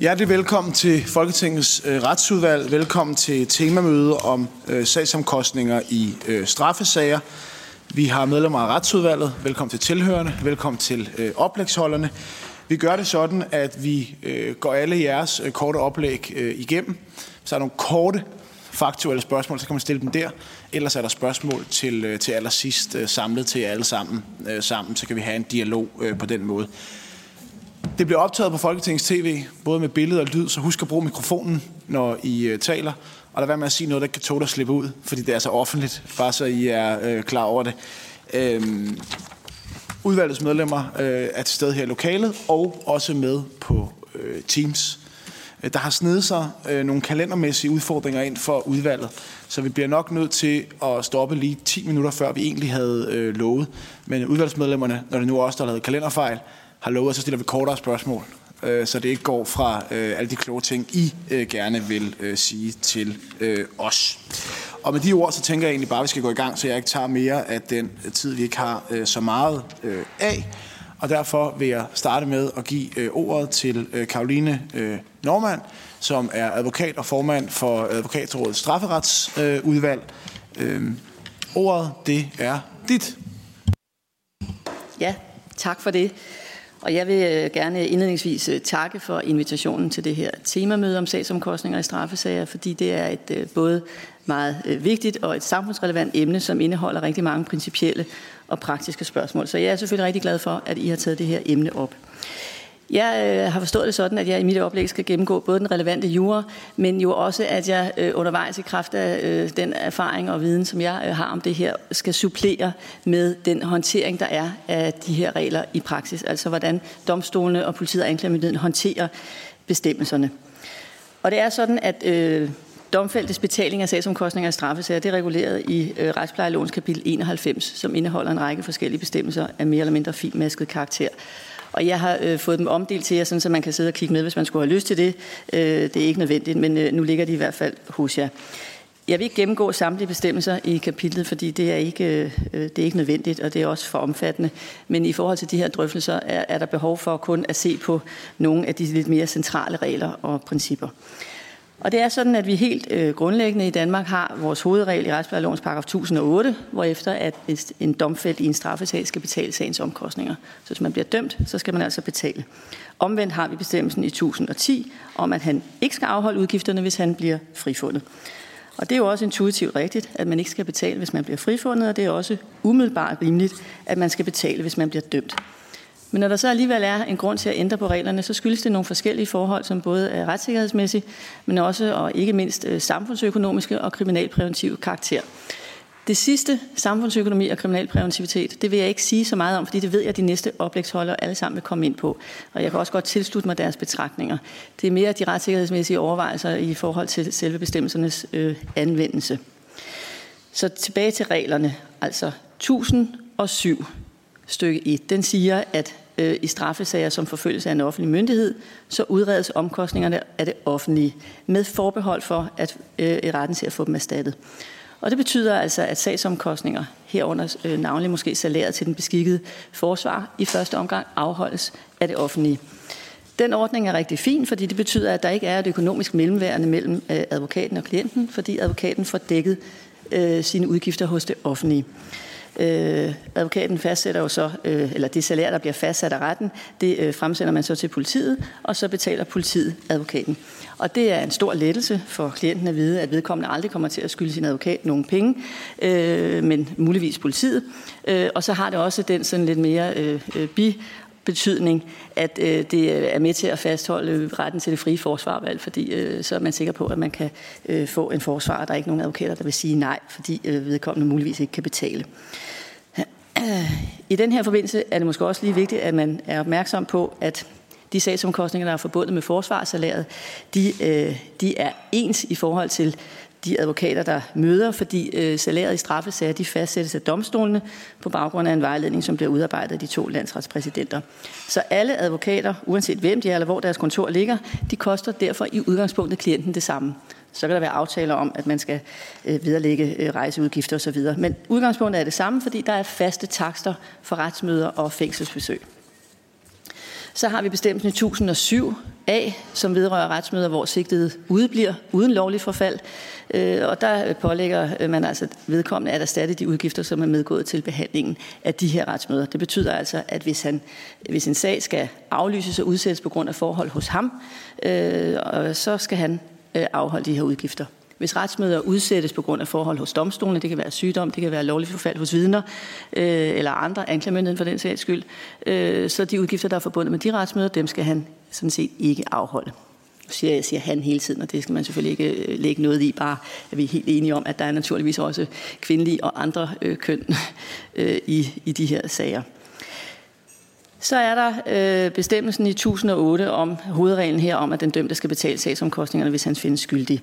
Hjertelig velkommen til Folketingets øh, retsudvalg. Velkommen til temamøde om øh, sagsomkostninger i øh, straffesager. Vi har medlemmer af retsudvalget. Velkommen til tilhørende. Velkommen til øh, oplægsholderne. Vi gør det sådan, at vi øh, går alle jeres øh, korte oplæg øh, igennem. Så er der nogle korte faktuelle spørgsmål, så kan man stille dem der. Ellers er der spørgsmål til, øh, til allersidst øh, samlet til alle sammen, øh, sammen, så kan vi have en dialog øh, på den måde. Det bliver optaget på Folketingets TV, både med billede og lyd, så husk at bruge mikrofonen, når I øh, taler. Og lad være med at sige noget, der ikke kan tåle at slippe ud, fordi det er så offentligt, bare så I er øh, klar over det. Øhm, udvalgets medlemmer øh, er til stede her i lokalet, og også med på øh, Teams. Øh, der har snedet sig øh, nogle kalendermæssige udfordringer ind for udvalget, så vi bliver nok nødt til at stoppe lige 10 minutter før vi egentlig havde øh, lovet. Men udvalgsmedlemmerne, når det nu også der har lavet kalenderfejl, har lovet, så stiller vi kortere spørgsmål, øh, så det ikke går fra øh, alle de kloge ting, I øh, gerne vil øh, sige til øh, os. Og med de ord, så tænker jeg egentlig bare, at vi skal gå i gang, så jeg ikke tager mere af den tid, vi ikke har øh, så meget øh, af. Og derfor vil jeg starte med at give øh, ordet til øh, Karoline øh, Normand, som er advokat og formand for Advokatrådets strafferetsudvalg. Øh, øh, ordet, det er dit. Ja, tak for det. Og jeg vil øh, gerne indledningsvis øh, takke for invitationen til det her temamøde om sagsomkostninger i straffesager, fordi det er et øh, både meget vigtigt og et samfundsrelevant emne, som indeholder rigtig mange principielle og praktiske spørgsmål. Så jeg er selvfølgelig rigtig glad for, at I har taget det her emne op. Jeg øh, har forstået det sådan, at jeg i mit oplæg skal gennemgå både den relevante jura, men jo også, at jeg øh, undervejs i kraft af øh, den erfaring og viden, som jeg øh, har om det her, skal supplere med den håndtering, der er af de her regler i praksis. Altså hvordan domstolene og politiet og anklagemyndigheden håndterer bestemmelserne. Og det er sådan, at øh, domfældtes betaling af sagsomkostninger og straffesager, det er reguleret i øh, retsplejelovens kapitel 91, som indeholder en række forskellige bestemmelser af mere eller mindre finmasket karakter. Og jeg har øh, fået dem omdelt til jer, sådan, så man kan sidde og kigge med, hvis man skulle have lyst til det. Øh, det er ikke nødvendigt, men øh, nu ligger de i hvert fald hos jer. Jeg vil ikke gennemgå samtlige bestemmelser i kapitlet, fordi det er, ikke, øh, det er ikke nødvendigt, og det er også for omfattende. Men i forhold til de her drøftelser er, er der behov for kun at se på nogle af de lidt mere centrale regler og principper. Og det er sådan, at vi helt øh, grundlæggende i Danmark har vores hovedregel i retsplejelovens paragraf 1008, hvorefter at en domfældt i en straffesag skal betale sagens omkostninger. Så hvis man bliver dømt, så skal man altså betale. Omvendt har vi bestemmelsen i 1010 om, at han ikke skal afholde udgifterne, hvis han bliver frifundet. Og det er jo også intuitivt rigtigt, at man ikke skal betale, hvis man bliver frifundet, og det er også umiddelbart rimeligt, at man skal betale, hvis man bliver dømt. Men når der så alligevel er en grund til at ændre på reglerne, så skyldes det nogle forskellige forhold, som både er retssikkerhedsmæssige, men også og ikke mindst øh, samfundsøkonomiske og kriminalpræventive karakter. Det sidste, samfundsøkonomi og kriminalpræventivitet, det vil jeg ikke sige så meget om, fordi det ved jeg, at de næste oplægsholdere alle sammen vil komme ind på. Og jeg kan også godt tilslutte mig deres betragtninger. Det er mere de retssikkerhedsmæssige overvejelser i forhold til selve bestemmelsernes øh, anvendelse. Så tilbage til reglerne. Altså 1007 stykke 1, den siger, at øh, i straffesager som forfølges af en offentlig myndighed, så udredes omkostningerne af det offentlige med forbehold for, at øh, retten til at få dem erstattet. Og det betyder altså, at sagsomkostninger herunder øh, navnlig måske salæret til den beskikkede forsvar i første omgang afholdes af det offentlige. Den ordning er rigtig fin, fordi det betyder, at der ikke er et økonomisk mellemværende mellem øh, advokaten og klienten, fordi advokaten får dækket øh, sine udgifter hos det offentlige. Øh, advokaten fastsætter jo så, øh, eller det salær, der bliver fastsat af retten, det øh, fremsender man så til politiet, og så betaler politiet advokaten. Og det er en stor lettelse for klienten at vide, at vedkommende aldrig kommer til at skylde sin advokat nogen penge, øh, men muligvis politiet. Øh, og så har det også den sådan lidt mere øh, øh bi betydning, at øh, det øh, er med til at fastholde retten til det frie forsvarvalg, fordi øh, så er man sikker på, at man kan øh, få en forsvar. Der er ikke nogen advokater, der vil sige nej, fordi øh, vedkommende muligvis ikke kan betale. I den her forbindelse er det måske også lige vigtigt, at man er opmærksom på, at de sagsomkostninger, der er forbundet med forsvarssalæret, de, øh, de er ens i forhold til de advokater, der møder, fordi øh, salæret i straffesager de fastsættes af domstolene på baggrund af en vejledning, som bliver udarbejdet af de to landsretspræsidenter. Så alle advokater, uanset hvem de er eller hvor deres kontor ligger, de koster derfor i udgangspunktet klienten det samme. Så kan der være aftaler om, at man skal øh, viderelægge øh, rejseudgifter osv. Men udgangspunktet er det samme, fordi der er faste takster for retsmøder og fængselsbesøg. Så har vi bestemmelsen i 1007 A, som vedrører retsmøder, hvor sigtet udebliver uden lovlig forfald. Øh, og der pålægger øh, man altså vedkommende at erstatte de udgifter, som er medgået til behandlingen af de her retsmøder. Det betyder altså, at hvis, han, hvis en sag skal aflyses og udsættes på grund af forhold hos ham, øh, så skal han øh, afholde de her udgifter. Hvis retsmøder udsættes på grund af forhold hos domstolene, det kan være sygdom, det kan være lovligt forfald hos vidner øh, eller andre, anklagemyndigheden for den sags skyld, øh, så de udgifter, der er forbundet med de retsmøder, dem skal han sådan set ikke afholde. Nu siger jeg, siger han hele tiden, og det skal man selvfølgelig ikke øh, lægge noget i, bare at vi er helt enige om, at der er naturligvis også kvindelige og andre øh, køn øh, i, i de her sager. Så er der øh, bestemmelsen i 1008 om hovedreglen her om, at den dømte skal betale sagsomkostningerne, hvis han findes skyldig.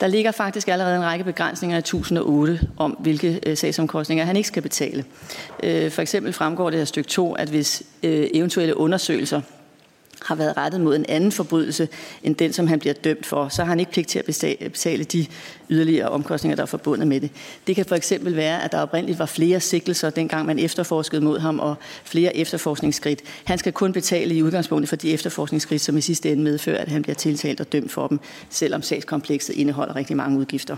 Der ligger faktisk allerede en række begrænsninger i 1008 om, hvilke øh, sagsomkostninger han ikke skal betale. Øh, for eksempel fremgår det af stykke 2, at hvis øh, eventuelle undersøgelser har været rettet mod en anden forbrydelse end den, som han bliver dømt for, så har han ikke pligt til at betale de yderligere omkostninger, der er forbundet med det. Det kan for eksempel være, at der oprindeligt var flere sigtelser, dengang man efterforskede mod ham, og flere efterforskningsskridt. Han skal kun betale i udgangspunktet for de efterforskningsskridt, som i sidste ende medfører, at han bliver tiltalt og dømt for dem, selvom sagskomplekset indeholder rigtig mange udgifter.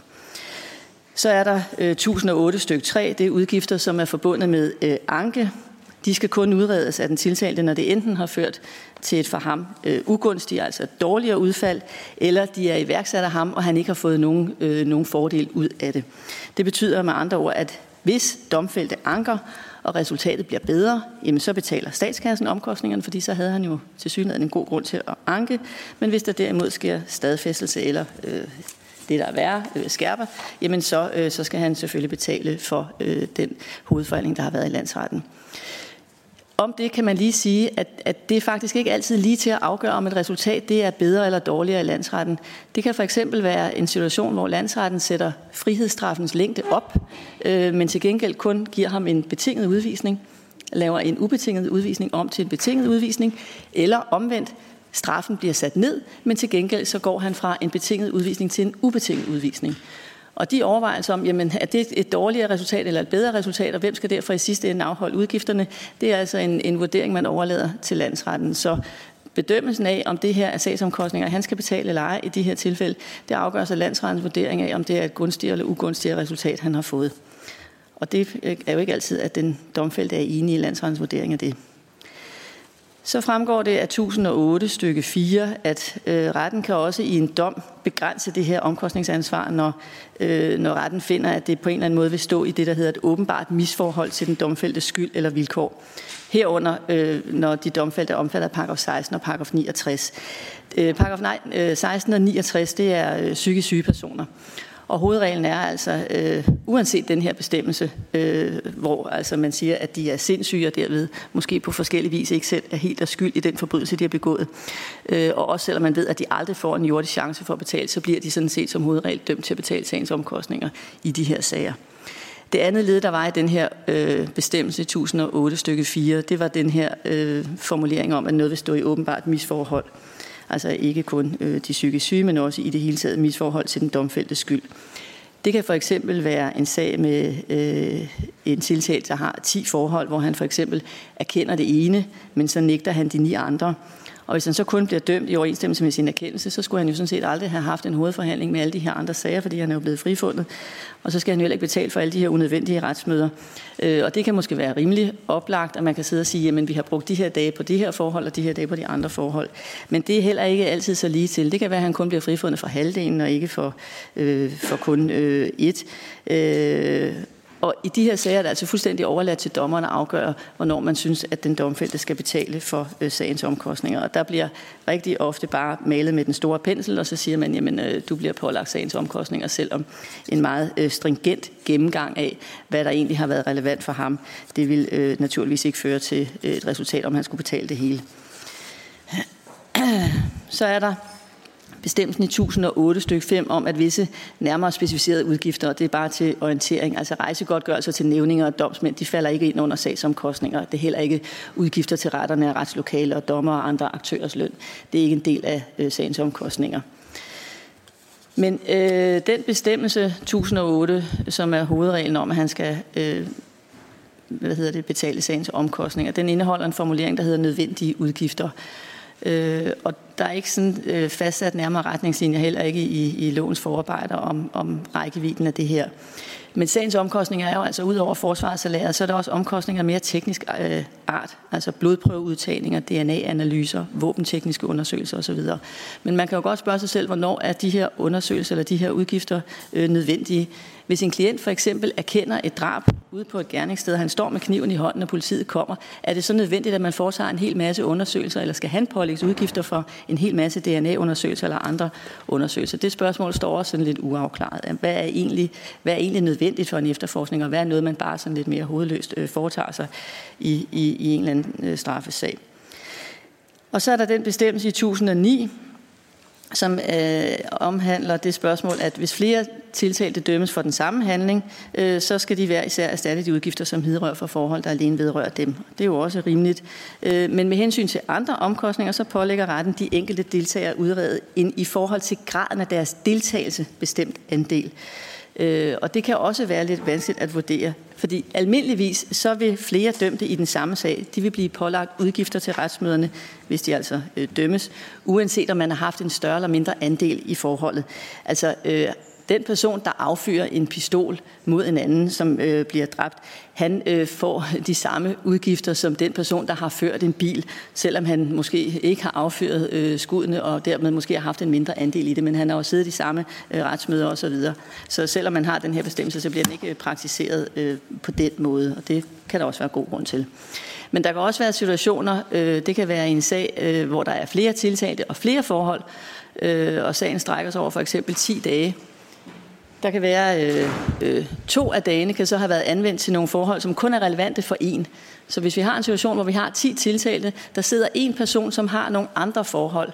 Så er der øh, 1008 stykke 3, det er udgifter, som er forbundet med øh, anke, de skal kun udredes af den tiltalte, når det enten har ført til et for ham øh, ugunstigt, altså et dårligere udfald, eller de er iværksat af ham, og han ikke har fået nogen, øh, nogen fordel ud af det. Det betyder med andre ord, at hvis domfældte anker, og resultatet bliver bedre, jamen så betaler statskassen omkostningerne, fordi så havde han jo til synligheden en god grund til at anke. Men hvis der derimod sker stadfæstelse eller øh, det, der er værre, øh, skærper, jamen så, øh, så skal han selvfølgelig betale for øh, den hovedforhandling, der har været i landsretten. Om det kan man lige sige, at, at det er faktisk ikke altid lige til at afgøre, om et resultat det er bedre eller dårligere i landsretten. Det kan for eksempel være en situation, hvor landsretten sætter frihedsstraffens længde op, øh, men til gengæld kun giver ham en betinget udvisning, laver en ubetinget udvisning om til en betinget udvisning, eller omvendt, straffen bliver sat ned, men til gengæld så går han fra en betinget udvisning til en ubetinget udvisning. Og de overvejelser om, jamen, er det et dårligere resultat eller et bedre resultat, og hvem skal derfor i sidste ende afholde udgifterne, det er altså en, en vurdering, man overlader til landsretten. Så bedømmelsen af, om det her er sagsomkostninger, han skal betale eller ej i de her tilfælde, det afgøres af landsrettens vurdering af, om det er et gunstigere eller ugunstigere resultat, han har fået. Og det øh, er jo ikke altid, at den domfældte er enig i landsrettens vurdering af det. Så fremgår det af 1008 stykke 4, at øh, retten kan også i en dom begrænse det her omkostningsansvar, når, øh, når retten finder, at det på en eller anden måde vil stå i det, der hedder et åbenbart misforhold til den domfældte skyld eller vilkår. Herunder, øh, når de domfældte omfatter paragraf 16 og paragraf 69. Øh, paragraf nej, øh, 16 og 69, det er øh, psykisk syge personer. Og hovedreglen er altså, øh, uanset den her bestemmelse, øh, hvor altså man siger, at de er sindssyge og derved måske på forskellige vis ikke selv er helt af skyld i den forbrydelse, de har begået. Øh, og også selvom man ved, at de aldrig får en jordisk chance for at betale, så bliver de sådan set som hovedregel dømt til at betale sagens omkostninger i de her sager. Det andet led, der var i den her øh, bestemmelse i 1008 stykke 4, det var den her øh, formulering om, at noget vil stå i åbenbart misforhold. Altså ikke kun øh, de psykisk syge, men også i det hele taget misforhold til den domfældte skyld. Det kan for eksempel være en sag med øh, en tiltalt, der har 10 forhold, hvor han for eksempel erkender det ene, men så nægter han de ni andre. Og hvis han så kun bliver dømt i overensstemmelse med sin erkendelse, så skulle han jo sådan set aldrig have haft en hovedforhandling med alle de her andre sager, fordi han er jo blevet frifundet. Og så skal han jo heller ikke betale for alle de her unødvendige retsmøder. Øh, og det kan måske være rimelig oplagt, at man kan sidde og sige, jamen vi har brugt de her dage på de her forhold, og de her dage på de andre forhold. Men det er heller ikke altid så lige til. Det kan være, at han kun bliver frifundet for halvdelen, og ikke for, øh, for kun øh, et. Øh, og i de her sager er det altså fuldstændig overladt til dommerne at afgøre, hvornår man synes, at den domfældte skal betale for øh, sagens omkostninger. Og der bliver rigtig ofte bare malet med den store pensel, og så siger man, jamen øh, du bliver pålagt sagens omkostninger, selvom en meget øh, stringent gennemgang af, hvad der egentlig har været relevant for ham, det vil øh, naturligvis ikke føre til øh, et resultat, om han skulle betale det hele. Så er der bestemmelsen i 1008 stykke 5 om, at visse nærmere specificerede udgifter, og det er bare til orientering, altså rejsegodtgørelser til nævninger og domsmænd, de falder ikke ind under sagsomkostninger. Det er heller ikke udgifter til retterne af retslokaler og dommer og andre aktørers løn. Det er ikke en del af øh, sagens omkostninger. Men øh, den bestemmelse 1008, som er hovedreglen om, at han skal øh, hvad hedder det, betale sagens omkostninger. Den indeholder en formulering, der hedder nødvendige udgifter. Øh, og der er ikke sådan øh, fastsat nærmere retningslinjer, heller ikke i, i lovens forarbejder om, om rækkevidden af det her. Men sagens omkostninger er jo altså ud over forsvarssalæret, så er der også omkostninger af mere teknisk øh, art, altså blodprøveudtagninger, DNA-analyser, våbentekniske undersøgelser osv. Men man kan jo godt spørge sig selv, hvornår er de her undersøgelser eller de her udgifter øh, nødvendige. Hvis en klient for eksempel erkender et drab ude på et gerningssted, han står med kniven i hånden, og politiet kommer, er det så nødvendigt, at man foretager en hel masse undersøgelser, eller skal han pålægges udgifter for en hel masse DNA-undersøgelser eller andre undersøgelser? Det spørgsmål står også sådan lidt uafklaret. Hvad er egentlig, hvad er egentlig nødvendigt for en efterforskning, og hvad er noget, man bare sådan lidt mere hovedløst øh, foretager sig i, i, i en eller anden øh, straffesag? Og så er der den bestemmelse i 1009, som øh, omhandler det spørgsmål, at hvis flere tiltalte dømmes for den samme handling, øh, så skal de hver især erstatte de udgifter, som hidrører for forhold, der alene vedrører dem. Det er jo også rimeligt. Øh, men med hensyn til andre omkostninger, så pålægger retten de enkelte deltagere udredet ind i forhold til graden af deres deltagelse bestemt andel. Øh, og det kan også være lidt vanskeligt at vurdere, fordi almindeligvis så vil flere dømte i den samme sag, de vil blive pålagt udgifter til retsmøderne, hvis de altså øh, dømmes, uanset om man har haft en større eller mindre andel i forholdet. Altså øh, den person, der affyrer en pistol mod en anden, som øh, bliver dræbt, han øh, får de samme udgifter som den person, der har ført en bil, selvom han måske ikke har affyret øh, skuddene, og dermed måske har haft en mindre andel i det, men han har jo siddet i samme øh, retsmøder osv. Så, videre. så selvom man har den her bestemmelse, så bliver den ikke øh, praktiseret øh, på den måde, og det kan der også være god grund til. Men der kan også være situationer, øh, det kan være en sag, øh, hvor der er flere tiltalte og flere forhold, øh, og sagen strækker sig over for eksempel 10 dage, der kan være øh, øh, to af dagene kan så have været anvendt til nogle forhold, som kun er relevante for en. Så hvis vi har en situation, hvor vi har 10 tiltalte, der sidder en person, som har nogle andre forhold,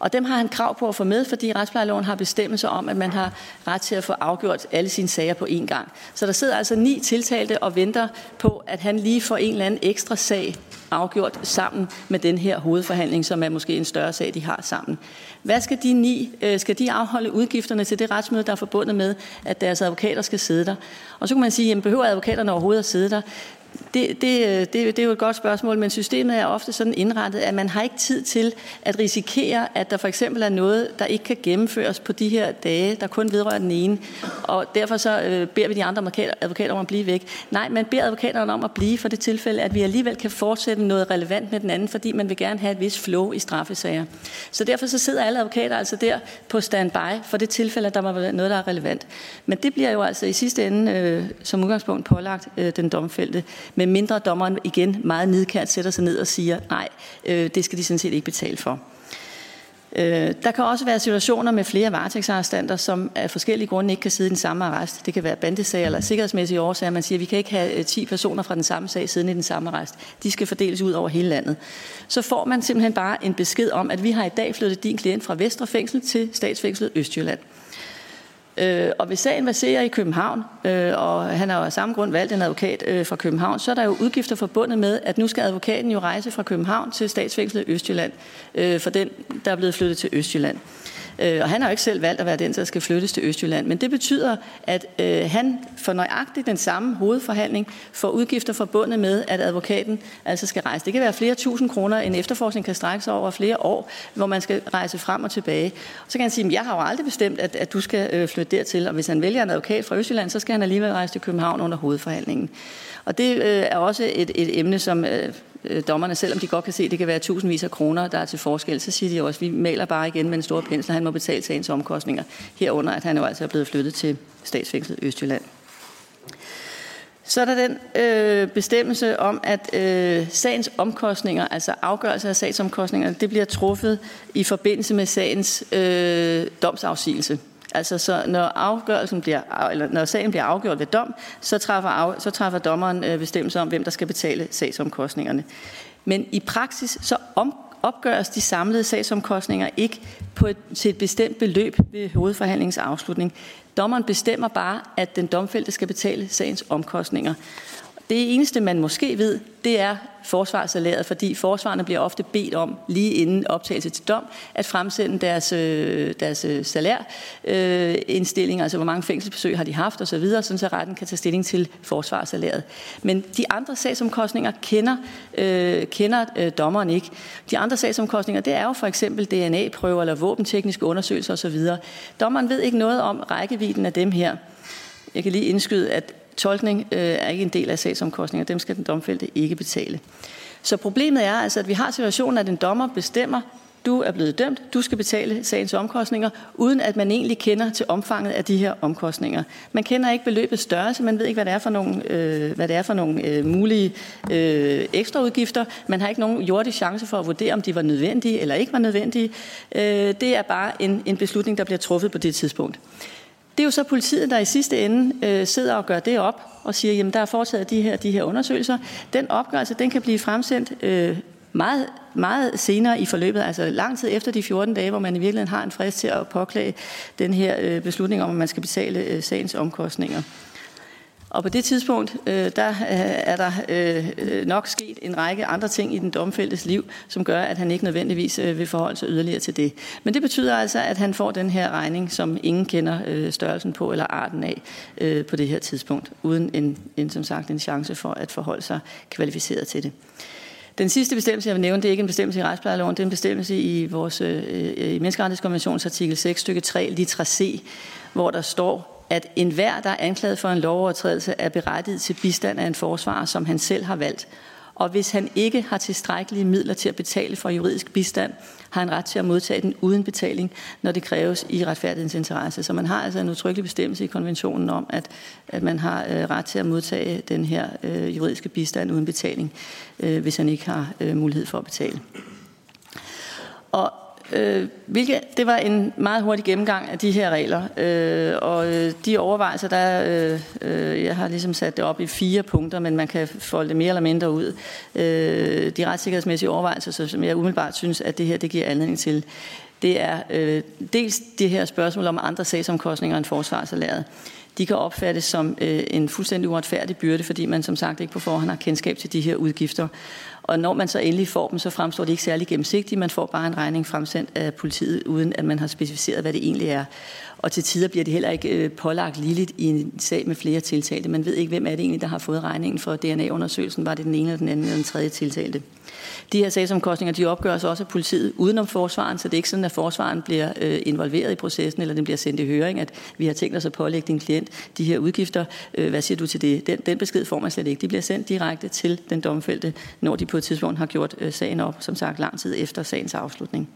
og dem har han krav på at få med, fordi retsplejeloven har bestemmelser om, at man har ret til at få afgjort alle sine sager på én gang. Så der sidder altså ni tiltalte og venter på, at han lige får en eller anden ekstra sag afgjort sammen med den her hovedforhandling, som er måske en større sag, de har sammen. Hvad skal de ni? Øh, skal de afholde udgifterne til det retsmøde, der er forbundet med, at deres advokater skal sidde der? Og så kan man sige, jamen behøver advokaterne overhovedet at sidde der? Det, det, øh, det, det er jo et godt spørgsmål, men systemet er ofte sådan indrettet, at man har ikke tid til at risikere, at der for eksempel er noget, der ikke kan gennemføres på de her dage, der kun vedrører den ene, og derfor så øh, beder vi de andre advokater, advokater om at blive væk. Nej, man beder advokaterne om at blive for det tilfælde, at vi alligevel kan fortsætte noget relevant med den anden, fordi man vil gerne have et vis flow i straffesager. Så derfor så sidder alle advokater altså der på standby for det tilfælde, at der må være noget, der er relevant. Men det bliver jo altså i sidste ende øh, som udgangspunkt pålagt øh, den domfældte med mindre dommeren igen meget nidkært sætter sig ned og siger, nej, øh, det skal de sådan set ikke betale for. Øh, der kan også være situationer med flere varetægtsarrestanter, som af forskellige grunde ikke kan sidde i den samme arrest. Det kan være bandesager eller sikkerhedsmæssige årsager. Man siger, at vi kan ikke have øh, 10 personer fra den samme sag siddende i den samme arrest. De skal fordeles ud over hele landet. Så får man simpelthen bare en besked om, at vi har i dag flyttet din klient fra Vestre Fængsel til statsfængslet Østjylland. Øh, og hvis sagen baserer i København, øh, og han har af samme grund valgt en advokat øh, fra København, så er der jo udgifter forbundet med, at nu skal advokaten jo rejse fra København til statsfængslet Østjylland, øh, for den, der er blevet flyttet til Østjylland. Øh, og han har jo ikke selv valgt at være den, der skal flyttes til Østjylland. Men det betyder, at øh, han for nøjagtigt den samme hovedforhandling får udgifter forbundet med, at advokaten altså skal rejse. Det kan være flere tusind kroner, en efterforskning kan strække sig over flere år, hvor man skal rejse frem og tilbage. Så kan han sige, at jeg har jo aldrig bestemt, at, at du skal øh, flytte dertil. Og hvis han vælger en advokat fra Østjylland, så skal han alligevel rejse til København under hovedforhandlingen. Og det øh, er også et, et emne, som øh, øh dommerne, selvom de godt kan se, at det kan være tusindvis af kroner, der er til forskel, så siger de også, at vi maler bare igen med en stor pensel, han må betale sagens omkostninger, herunder at han jo altså er blevet flyttet til statsfængslet Østjylland. Så er der den øh, bestemmelse om, at øh, sagens omkostninger, altså afgørelse af sagsomkostningerne, det bliver truffet i forbindelse med sagens øh, domsafsigelse. Altså så når afgørelsen bliver, eller når sagen bliver afgjort ved dom, så træffer, af, så træffer dommeren øh, bestemmelse om, hvem der skal betale sagsomkostningerne. Men i praksis så om, opgøres de samlede sagsomkostninger ikke på et, til et bestemt beløb ved hovedforhandlingens afslutning. Dommeren bestemmer bare, at den domfældte skal betale sagens omkostninger. Det eneste, man måske ved, det er forsvarssalæret, fordi forsvarerne bliver ofte bedt om, lige inden optagelse til dom, at fremsende deres, øh, deres øh, salærindstilling, øh, altså hvor mange fængselsbesøg har de haft osv., sådan så retten kan tage stilling til forsvarssalæret. Men de andre sagsomkostninger kender, øh, kender øh, dommeren ikke. De andre sagsomkostninger, det er jo for eksempel DNA-prøver eller våbentekniske undersøgelser osv. Dommeren ved ikke noget om rækkevidden af dem her. Jeg kan lige indskyde, at tolkning øh, er ikke en del af sagsomkostninger. Dem skal den domfældte ikke betale. Så problemet er altså, at vi har situationen, at en dommer bestemmer, du er blevet dømt, du skal betale sagens omkostninger, uden at man egentlig kender til omfanget af de her omkostninger. Man kender ikke beløbets størrelse, man ved ikke, hvad det er for nogle, øh, hvad det er for nogle øh, mulige øh, ekstraudgifter. Man har ikke nogen jordig chance for at vurdere, om de var nødvendige eller ikke var nødvendige. Øh, det er bare en, en beslutning, der bliver truffet på det tidspunkt. Det er jo så politiet, der i sidste ende øh, sidder og gør det op og siger, jamen der er foretaget de her, de her undersøgelser. Den opgørelse, den kan blive fremsendt øh, meget, meget senere i forløbet, altså lang tid efter de 14 dage, hvor man i virkeligheden har en frist til at påklage den her øh, beslutning om, at man skal betale øh, sagens omkostninger. Og på det tidspunkt, øh, der øh, er der øh, nok sket en række andre ting i den domfældtes liv, som gør, at han ikke nødvendigvis øh, vil forholde sig yderligere til det. Men det betyder altså, at han får den her regning, som ingen kender øh, størrelsen på eller arten af øh, på det her tidspunkt, uden en, en, som sagt, en chance for at forholde sig kvalificeret til det. Den sidste bestemmelse, jeg vil nævne, det er ikke en bestemmelse i retsplejeloven, det er en bestemmelse i vores øh, øh i menneskerettighedskonventions artikel 6 stykke 3, litra C, hvor der står, at enhver, der er anklaget for en lovovertrædelse, er berettiget til bistand af en forsvarer, som han selv har valgt. Og hvis han ikke har tilstrækkelige midler til at betale for juridisk bistand, har han ret til at modtage den uden betaling, når det kræves i retfærdighedens interesse. Så man har altså en udtrykkelig bestemmelse i konventionen om, at, at man har øh, ret til at modtage den her øh, juridiske bistand uden betaling, øh, hvis han ikke har øh, mulighed for at betale. Og Øh, hvilke, det var en meget hurtig gennemgang af de her regler, øh, og øh, de overvejelser, der øh, øh, jeg har ligesom sat det op i fire punkter, men man kan folde det mere eller mindre ud. Øh, de retssikkerhedsmæssige overvejelser, som jeg umiddelbart synes, at det her det giver anledning til, det er øh, dels det her spørgsmål om andre sagsomkostninger end forsvarsalæret. De kan opfattes som øh, en fuldstændig uretfærdig byrde, fordi man som sagt ikke på forhånd har kendskab til de her udgifter. Og når man så endelig får dem, så fremstår det ikke særlig gennemsigtigt. Man får bare en regning fremsendt af politiet, uden at man har specificeret, hvad det egentlig er. Og til tider bliver det heller ikke øh, pålagt ligeligt i en sag med flere tiltalte. Man ved ikke, hvem er det egentlig, der har fået regningen for DNA-undersøgelsen. Var det den ene eller den anden eller den tredje tiltalte? De her sagsomkostninger, de opgøres også af politiet udenom forsvaren, så det er ikke sådan, at forsvaren bliver øh, involveret i processen, eller den bliver sendt i høring, at vi har tænkt os at pålægge din klient de her udgifter. Øh, hvad siger du til det? Den, den besked får man slet ikke. De bliver sendt direkte til den domfældte, når de på et tidspunkt har gjort øh, sagen op, som sagt lang tid efter sagens afslutning.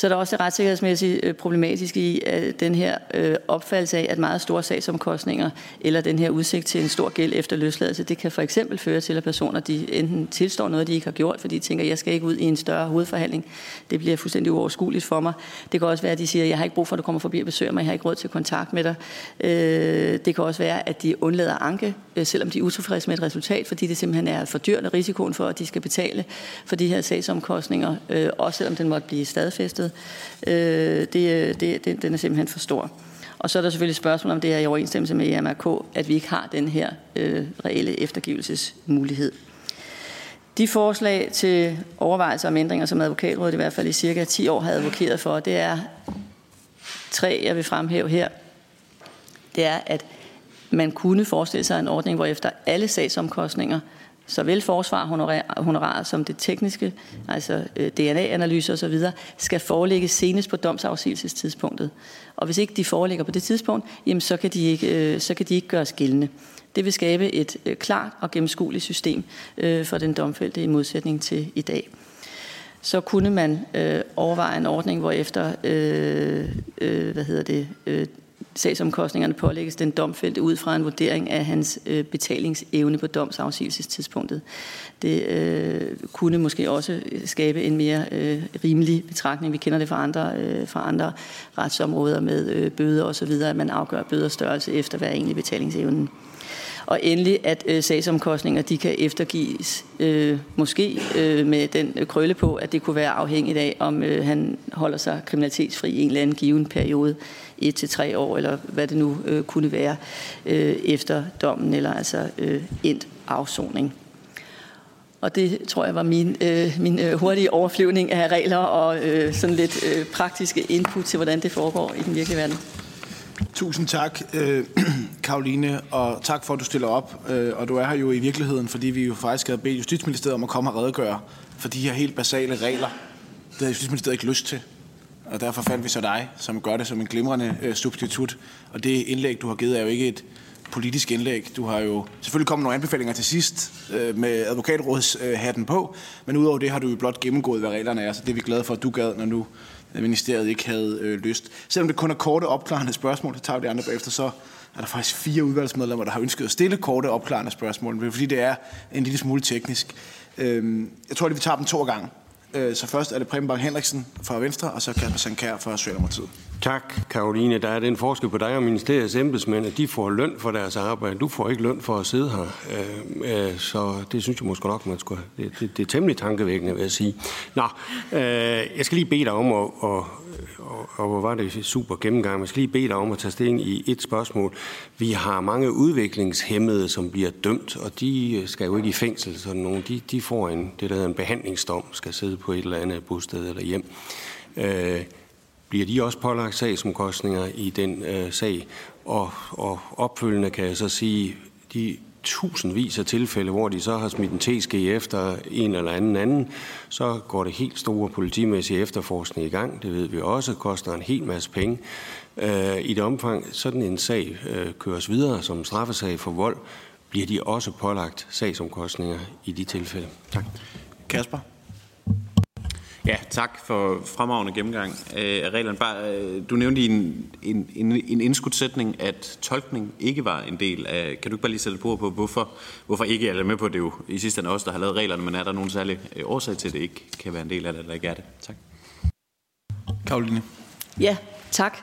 Så er der også det retssikkerhedsmæssigt øh, problematiske problematisk i at den her øh, opfattelse af, at meget store sagsomkostninger eller den her udsigt til en stor gæld efter løsladelse, det kan for eksempel føre til, at personer de enten tilstår noget, de ikke har gjort, fordi de tænker, jeg skal ikke ud i en større hovedforhandling. Det bliver fuldstændig uoverskueligt for mig. Det kan også være, at de siger, jeg har ikke brug for, at du kommer forbi og besøger mig, jeg har ikke råd til kontakt med dig. Øh, det kan også være, at de undlader anke, selvom de er utilfredse med et resultat, fordi det simpelthen er for dyrt og risikoen for, at de skal betale for de her sagsomkostninger, også selvom den måtte blive stadfæstet øh, det, det, det, den er simpelthen for stor. Og så er der selvfølgelig spørgsmål om det er i overensstemmelse med EMRK, at vi ikke har den her øh, reelle eftergivelsesmulighed. De forslag til overvejelser om ændringer, som advokatrådet i hvert fald i cirka 10 år har advokeret for, det er tre, jeg vil fremhæve her. Det er, at man kunne forestille sig en ordning, hvor efter alle sagsomkostninger såvel forsvarhonoraret som det tekniske, altså øh, DNA-analyser osv., skal forelægge senest på domsafsigelsestidspunktet. Og hvis ikke de foreligger på det tidspunkt, jamen så, kan de ikke, øh, så kan de ikke gøres gældende. Det vil skabe et øh, klart og gennemskueligt system for den domfældte i modsætning til i dag så kunne man øh, overveje en ordning, hvor efter øh, øh, hvad hedder det, øh, sagsomkostningerne pålægges den domfældte ud fra en vurdering af hans øh, betalingsevne på domsafsigelsestidspunktet. Det øh, kunne måske også skabe en mere øh, rimelig betragtning. Vi kender det fra andre, øh, fra andre retsområder med øh, bøder osv., at man afgør bøders størrelse efter hver egentlig betalingsevnen. Og endelig, at øh, sagsomkostninger de kan eftergives, øh, måske øh, med den øh, krølle på, at det kunne være afhængigt af, om øh, han holder sig kriminalitetsfri i en eller anden given periode, et til tre år, eller hvad det nu øh, kunne være, øh, efter dommen, eller altså øh, endt afsoning. Og det tror jeg var min, øh, min øh, hurtige overflyvning af regler og øh, sådan lidt øh, praktiske input til, hvordan det foregår i den virkelige verden. Tusind tak, øh, Karoline, og tak for, at du stiller op. Øh, og du er her jo i virkeligheden, fordi vi jo faktisk havde bedt Justitsministeriet om at komme og redegøre for de her helt basale regler. Det har Justitsministeriet ikke lyst til. Og derfor fandt vi så dig, som gør det som en glimrende øh, substitut. Og det indlæg, du har givet, er jo ikke et politisk indlæg. Du har jo selvfølgelig kommet nogle anbefalinger til sidst øh, med advokatrådshatten øh, på, men udover det har du jo blot gennemgået, hvad reglerne er, så det er vi glade for, at du gad, når nu ministeriet ikke havde øh, lyst. Selvom det kun er korte opklarende spørgsmål, så tager vi de andre bagefter, så er der faktisk fire udvalgsmedlemmer, der har ønsket at stille korte opklarende spørgsmål, fordi det er en lille smule teknisk. Øh, jeg tror, at vi tager dem to gange. Øh, så først er det Preben Bang Henriksen fra Venstre, og så Kasper Sankær fra Socialdemokratiet. Tak, Karoline. Der er den forskel på dig og ministeriets embedsmænd, at de får løn for deres arbejde. Du får ikke løn for at sidde her. Øh, øh, så det synes jeg måske nok, man skulle... Det, det, det er temmelig tankevækkende, vil jeg sige. Nå, øh, jeg skal lige bede dig om at, at og, og hvor var det super gennemgang. Man skal lige bede dig om at tage stilling i et spørgsmål. Vi har mange udviklingshemmede, som bliver dømt, og de øh, skal jo ikke i fængsel. Så nogen, de, de får en, det, der hedder en behandlingsdom, skal sidde på et eller andet bosted eller hjem. Øh, bliver de også pålagt sagsomkostninger i den øh, sag? Og, og opfølgende kan jeg så sige, de tusindvis af tilfælde, hvor de så har smidt en teske efter en eller anden anden, så går det helt store politimæssige efterforskning i gang. Det ved vi også, koster en hel masse penge. Øh, I det omfang sådan en sag øh, køres videre som straffesag for vold, bliver de også pålagt sagsomkostninger i de tilfælde. Tak. Kasper? Ja, tak for fremragende gennemgang af reglerne. Bare, øh, du nævnte i en, en, en, en indskudsætning, at tolkning ikke var en del af... Kan du ikke bare lige sætte på på, hvorfor, hvorfor ikke? Jeg er med på, det jo i sidste ende også, der har lavet reglerne, men er der nogen særlig øh, årsag til, at det ikke kan være en del af det, eller ikke er det? Tak. Karoline? Ja, tak.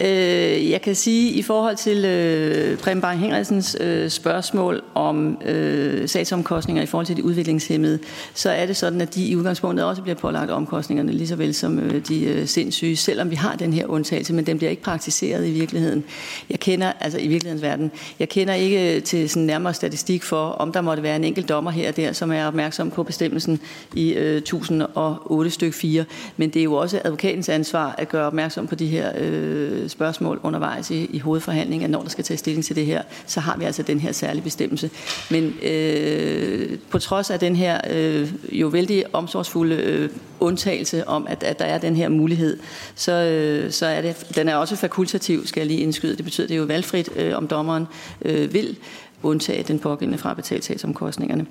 Øh, jeg kan sige i forhold til øh, Preben Bang Henriksens øh, spørgsmål om øh, sagsomkostninger i forhold til de udviklingshemmede, så er det sådan, at de i udgangspunktet også bliver pålagt omkostningerne, lige så vel som øh, de øh, sindssyge, selvom vi har den her undtagelse, men den bliver ikke praktiseret i virkeligheden. Jeg kender, altså i virkelighedens verden, jeg kender ikke øh, til sådan nærmere statistik for, om der måtte være en enkelt dommer her og der, som er opmærksom på bestemmelsen i øh, 1008 stykke 4, men det er jo også advokatens ansvar at gøre opmærksom på de her øh, spørgsmål undervejs i, i hovedforhandlingen, at når der skal tage stilling til det her, så har vi altså den her særlige bestemmelse. Men øh, på trods af den her øh, jo vældig omsorgsfulde øh, undtagelse om, at, at der er den her mulighed, så, øh, så er det, den er også fakultativ, skal jeg lige indskyde. Det betyder, det er jo valgfrit, øh, om dommeren øh, vil undtage den pågældende fra betalingsomkostningerne.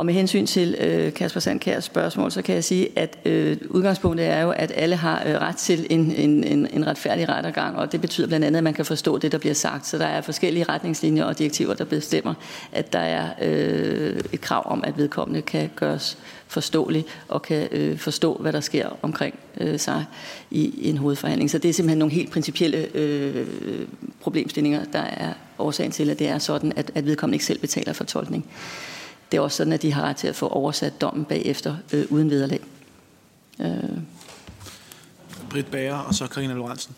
Og med hensyn til øh, Kasper Sandkærs spørgsmål, så kan jeg sige, at øh, udgangspunktet er jo, at alle har øh, ret til en, en, en, en retfærdig rettergang, og det betyder blandt andet, at man kan forstå det, der bliver sagt. Så der er forskellige retningslinjer og direktiver, der bestemmer, at der er øh, et krav om, at vedkommende kan gøres forståelig og kan øh, forstå, hvad der sker omkring øh, sig i, i en hovedforhandling. Så det er simpelthen nogle helt principielle øh, problemstillinger, der er årsagen til, at det er sådan, at, at vedkommende ikke selv betaler for tolkning. Det er også sådan, at de har til at få oversat dommen bagefter øh, uden vederlag. Øh. Britt Bager og så Karina Lorentzen.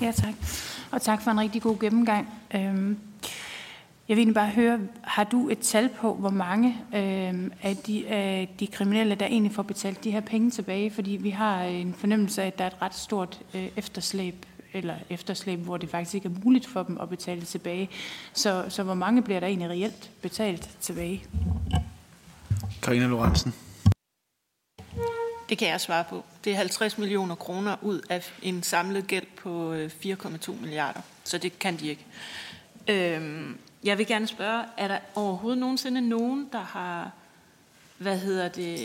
Ja, tak. Og tak for en rigtig god gennemgang. Øhm, jeg vil egentlig bare høre, har du et tal på, hvor mange øh, af, de, af de kriminelle, der egentlig får betalt de her penge tilbage? Fordi vi har en fornemmelse af, at der er et ret stort øh, efterslæb eller efterslæb, hvor det faktisk ikke er muligt for dem at betale tilbage. Så, så hvor mange bliver der egentlig reelt betalt tilbage? Karina Lorentzen. Det kan jeg svare på. Det er 50 millioner kroner ud af en samlet gæld på 4,2 øh, milliarder. Så det kan de ikke. Øhm, jeg vil gerne spørge, er der overhovedet nogensinde nogen, der har hvad hedder det,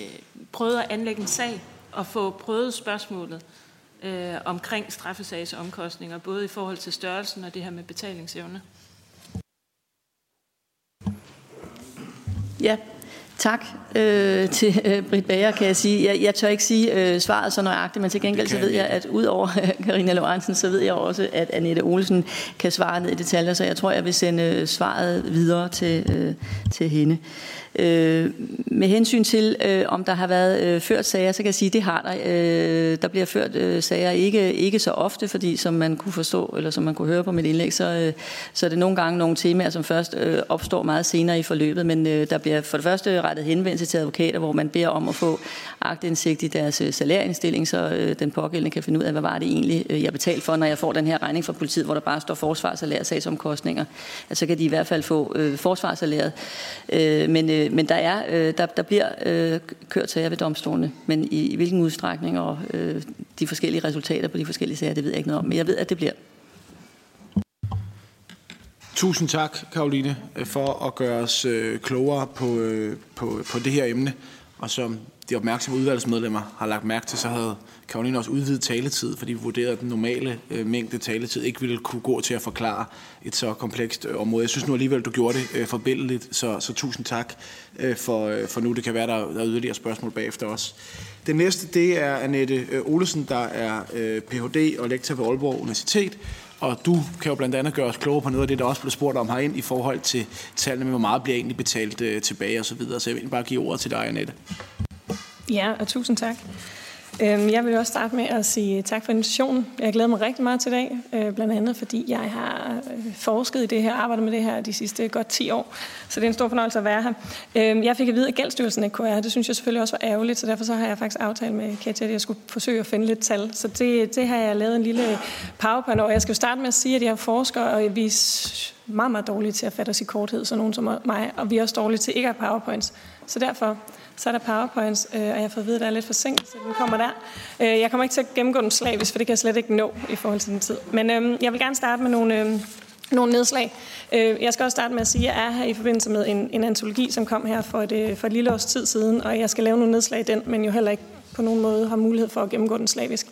prøvet at anlægge en sag og få prøvet spørgsmålet? Øh, omkring straffesagsomkostninger, både i forhold til størrelsen og det her med betalingsevne? Ja, Tak øh, til øh, Britt Bager, kan jeg sige. Jeg, jeg tør ikke sige øh, svaret så nøjagtigt, men til gengæld så ved jeg, at udover Karina Lorentzen, så ved jeg også, at Annette Olsen kan svare ned i detaljer, så jeg tror, jeg vil sende øh, svaret videre til, øh, til hende. Øh, med hensyn til, øh, om der har været øh, ført sager, så kan jeg sige, at det har der. Øh, der bliver ført øh, sager ikke, ikke så ofte, fordi som man kunne forstå, eller som man kunne høre på mit indlæg, så, øh, så er det nogle gange nogle temaer, som først øh, opstår meget senere i forløbet, men øh, der bliver for det første rettet henvendelse til advokater, hvor man beder om at få agtindsigt i deres øh, salærindstilling, så øh, den pågældende kan finde ud af, hvad var det egentlig, øh, jeg betalte for, når jeg får den her regning fra politiet, hvor der bare står forsvarsalær sagsomkostninger. Altså, så kan de i hvert fald få øh, forsvarsalæret. Øh, men, øh, Øh, men der, er, øh, der, der bliver øh, kørt sager ved domstolene, men i, i hvilken udstrækning og øh, de forskellige resultater på de forskellige sager, det ved jeg ikke noget om, men jeg ved, at det bliver. Tusind tak, Karoline, for at gøre os øh, klogere på, øh, på, på det her emne. Og som de opmærksomme udvalgsmedlemmer har lagt mærke til, så havde Karoline også udvidet taletid, fordi vi vurderede, at den normale øh, mængde taletid ikke ville kunne gå til at forklare et så komplekst øh, område. Jeg synes nu alligevel, du gjorde det øh, forbindeligt, så, så tusind tak øh, for, øh, for nu. Det kan være, der, der er yderligere spørgsmål bagefter os. Den næste, det er Annette øh, Olesen, der er øh, Ph.D. og lektor ved Aalborg Universitet. Og du kan jo blandt andet gøre os klogere på noget af det, der også blev spurgt om herind i forhold til tallene med, hvor meget bliver egentlig betalt øh, tilbage osv. Så, videre. så jeg vil bare give ordet til dig, Annette. Ja, og tusind tak. Øhm, jeg vil også starte med at sige tak for invitationen. Jeg glæder mig rigtig meget til i dag, øh, blandt andet fordi jeg har øh, forsket i det her, arbejdet med det her de sidste godt 10 år, så det er en stor fornøjelse at være her. Øhm, jeg fik at vide, at Gældsstyrelsen ikke kunne være. Det synes jeg selvfølgelig også var ærgerligt, så derfor så har jeg faktisk aftalt med Katja, at jeg skulle forsøge at finde lidt tal. Så det, det har jeg lavet en lille powerpoint over. Jeg skal jo starte med at sige, at jeg er forsker, og vi er meget, meget dårlige til at fatte os i korthed, så nogen som mig, og vi er også dårlige til ikke at have powerpoints. Så derfor så er der powerpoints, øh, og jeg har fået at vide, at der er lidt forsinket, så den kommer der. Øh, jeg kommer ikke til at gennemgå den slavisk, for det kan jeg slet ikke nå i forhold til den tid. Men øh, jeg vil gerne starte med nogle... Øh, nogle nedslag. Øh, jeg skal også starte med at sige, at jeg er her i forbindelse med en, en antologi, som kom her for et, øh, for et lille års tid siden, og jeg skal lave nogle nedslag i den, men jo heller ikke på nogen måde har mulighed for at gennemgå den slavisk.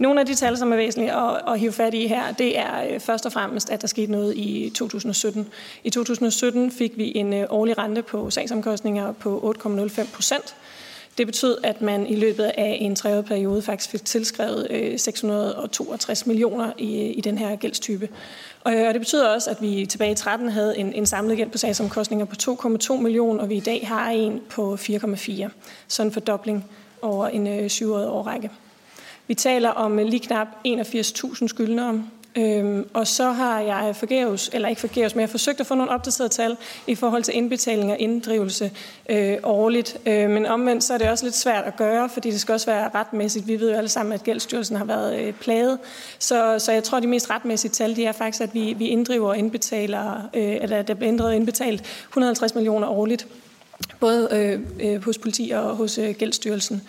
Nogle af de tal, som er væsentlige at, at hive fat i her, det er øh, først og fremmest, at der skete noget i 2017. I 2017 fik vi en øh, årlig rente på sagsomkostninger på 8,05 procent. Det betød, at man i løbet af en treårig periode faktisk fik tilskrevet øh, 662 millioner i, i den her gældstype. Og det betyder også, at vi tilbage i 13 havde en, en samlet gæld på sagsomkostninger på 2,2 millioner, og vi i dag har en på 4,4. Så en fordobling over en øh, syvårig årrække. Vi taler om øh, lige knap 81.000 skyldnere, Øhm, og så har jeg forgæves, eller ikke forgæves, men jeg har forsøgt at få nogle opdaterede tal i forhold til indbetaling og inddrivelse øh, årligt. Øh, men omvendt så er det også lidt svært at gøre, fordi det skal også være retmæssigt. Vi ved jo alle sammen, at Gældsstyrelsen har været øh, plaget. Så, så jeg tror, at de mest retmæssige tal, de er faktisk, at vi, vi inddriver og indbetaler, øh, eller der bliver inddrevet og indbetalt 150 millioner årligt både øh, øh, hos politi og hos øh, Gældsstyrelsen.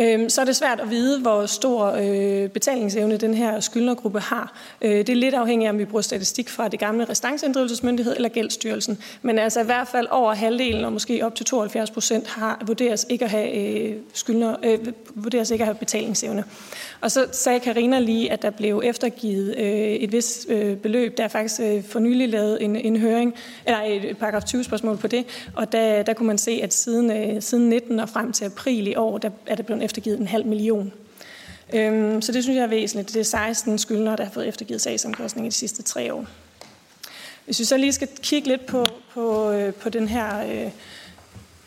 Øh, så er det svært at vide, hvor stor øh, betalingsevne den her skyldnergruppe har. Øh, det er lidt afhængigt af, om vi bruger statistik fra det gamle restanceinddrivelsesmyndighed eller Gældsstyrelsen. Men altså i hvert fald over halvdelen, og måske op til 72 procent, har vurderes ikke at have, øh, skyldner, øh, vurderes ikke at have betalingsevne. Og så sagde Karina lige, at der blev eftergivet øh, et vis øh, beløb. Der er faktisk øh, for nylig lavet en, en høring, eller et paragraf 20 spørgsmål på det, og der, der kunne man se, at siden, øh, siden 19 og frem til april i år, der er der blevet eftergivet en halv million. Øhm, så det synes jeg er væsentligt. Det er 16 skyldnere, der har fået eftergivet sagsomkostninger i de sidste tre år. Hvis vi så lige skal kigge lidt på, på, øh, på den her øh,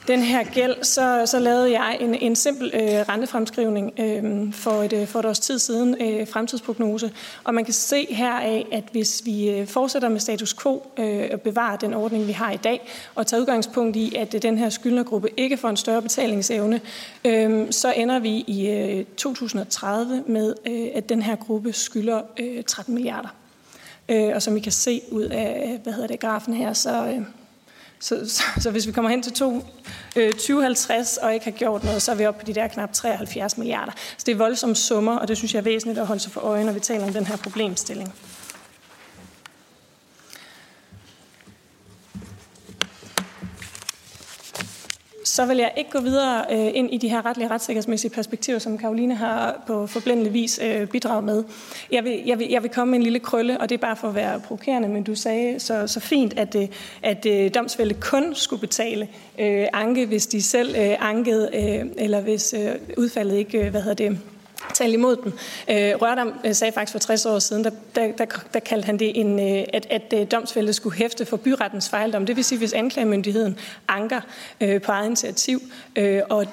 den her gæld, så, så lavede jeg en, en simpel øh, rentefremskrivning øh, for, et, øh, for et års tid siden, øh, fremtidsprognose. Og man kan se heraf, at hvis vi øh, fortsætter med status quo øh, og bevarer den ordning, vi har i dag, og tager udgangspunkt i, at øh, den her skyldnergruppe ikke får en større betalingsevne, øh, så ender vi i øh, 2030 med, øh, at den her gruppe skylder øh, 13 milliarder. Øh, og som I kan se ud af hvad hedder det, grafen her, så, øh, så, så, så hvis vi kommer hen til to, øh, 2050 og ikke har gjort noget, så er vi oppe på de der knap 73 milliarder. Så det er voldsomme summer, og det synes jeg er væsentligt at holde sig for øje, når vi taler om den her problemstilling. Så vil jeg ikke gå videre øh, ind i de her retlige retssikkerhedsmæssige perspektiver, som Karoline har på forblændende vis øh, bidraget med. Jeg vil, jeg, vil, jeg vil komme med en lille krølle, og det er bare for at være provokerende, men du sagde så, så fint, at, øh, at øh, domsfælde kun skulle betale øh, anke, hvis de selv øh, ankede, øh, eller hvis øh, udfaldet ikke, øh, hvad hedder det, tale imod den. Øh, Rørdam øh, sagde faktisk for 60 år siden, der, der, der, der kaldte han det, en, øh, at, at øh, domsfældet skulle hæfte for byrettens fejldom. Det vil sige, hvis anklagemyndigheden anker øh, på eget initiativ, øh, og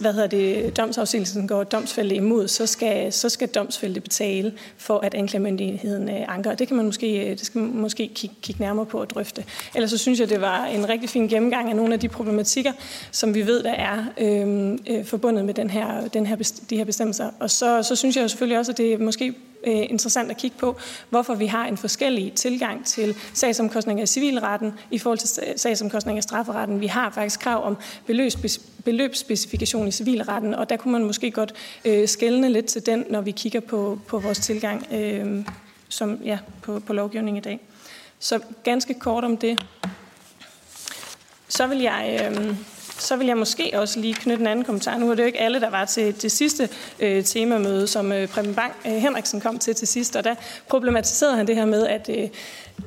hvad hedder det, domsafsigelsen går domsfældet imod, så skal, så skal domsfældet betale for, at anklagemyndigheden øh, anker. Det kan man måske, det skal man måske kigge, kigge nærmere på og drøfte. Ellers så synes jeg, det var en rigtig fin gennemgang af nogle af de problematikker, som vi ved, der er øhm, øh, forbundet med den her, den her, de her bestemmelser. Og så, så synes jeg selvfølgelig også, at det er måske øh, interessant at kigge på, hvorfor vi har en forskellig tilgang til sagsomkostninger i civilretten i forhold til sagsomkostninger i strafferetten. Vi har faktisk krav om beløbsspecifikation i civilretten, og der kunne man måske godt øh, lidt til den, når vi kigger på, på vores tilgang øh, som, ja, på, på lovgivning i dag. Så ganske kort om det. Så vil jeg... Øh, så vil jeg måske også lige knytte en anden kommentar. Nu er det jo ikke alle, der var til det sidste øh, temamøde, som øh, Preben Bang øh, Henriksen kom til til sidst, og der problematiserede han det her med, at, øh,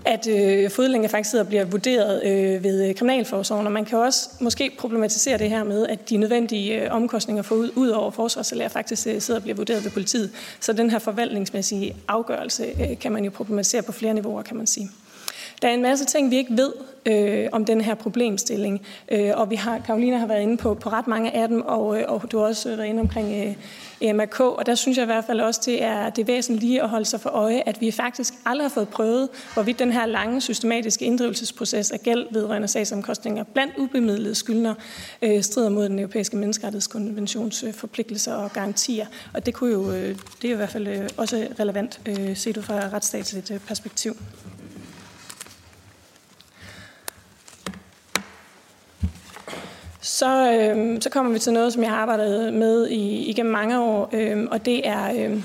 at øh, fodlænge faktisk sidder og bliver vurderet øh, ved øh, Kriminalforsorgen, og man kan også måske problematisere det her med, at de nødvendige øh, omkostninger for ud, ud over forsvarssalær faktisk øh, sidder og bliver vurderet ved politiet. Så den her forvaltningsmæssige afgørelse øh, kan man jo problematisere på flere niveauer, kan man sige. Der er en masse ting, vi ikke ved øh, om den her problemstilling, øh, og vi har, Karolina har været inde på, på ret mange af dem, og, øh, og du har også været inde omkring øh, MRK, og der synes jeg i hvert fald også, det er, det er væsentligt lige at holde sig for øje, at vi faktisk aldrig har fået prøvet, hvorvidt den her lange systematiske inddrivelsesproces af gæld vedrørende sagsomkostninger blandt ubemidlede skyldner øh, strider mod den europæiske menneskerettighedskonventions øh, forpligtelser og garantier. Og det, kunne jo, øh, det er jo i hvert fald øh, også relevant øh, set ud fra et retsstatsligt øh, perspektiv. Så, øh, så kommer vi til noget, som jeg har arbejdet med i, igennem mange år, øh, og det er, øh,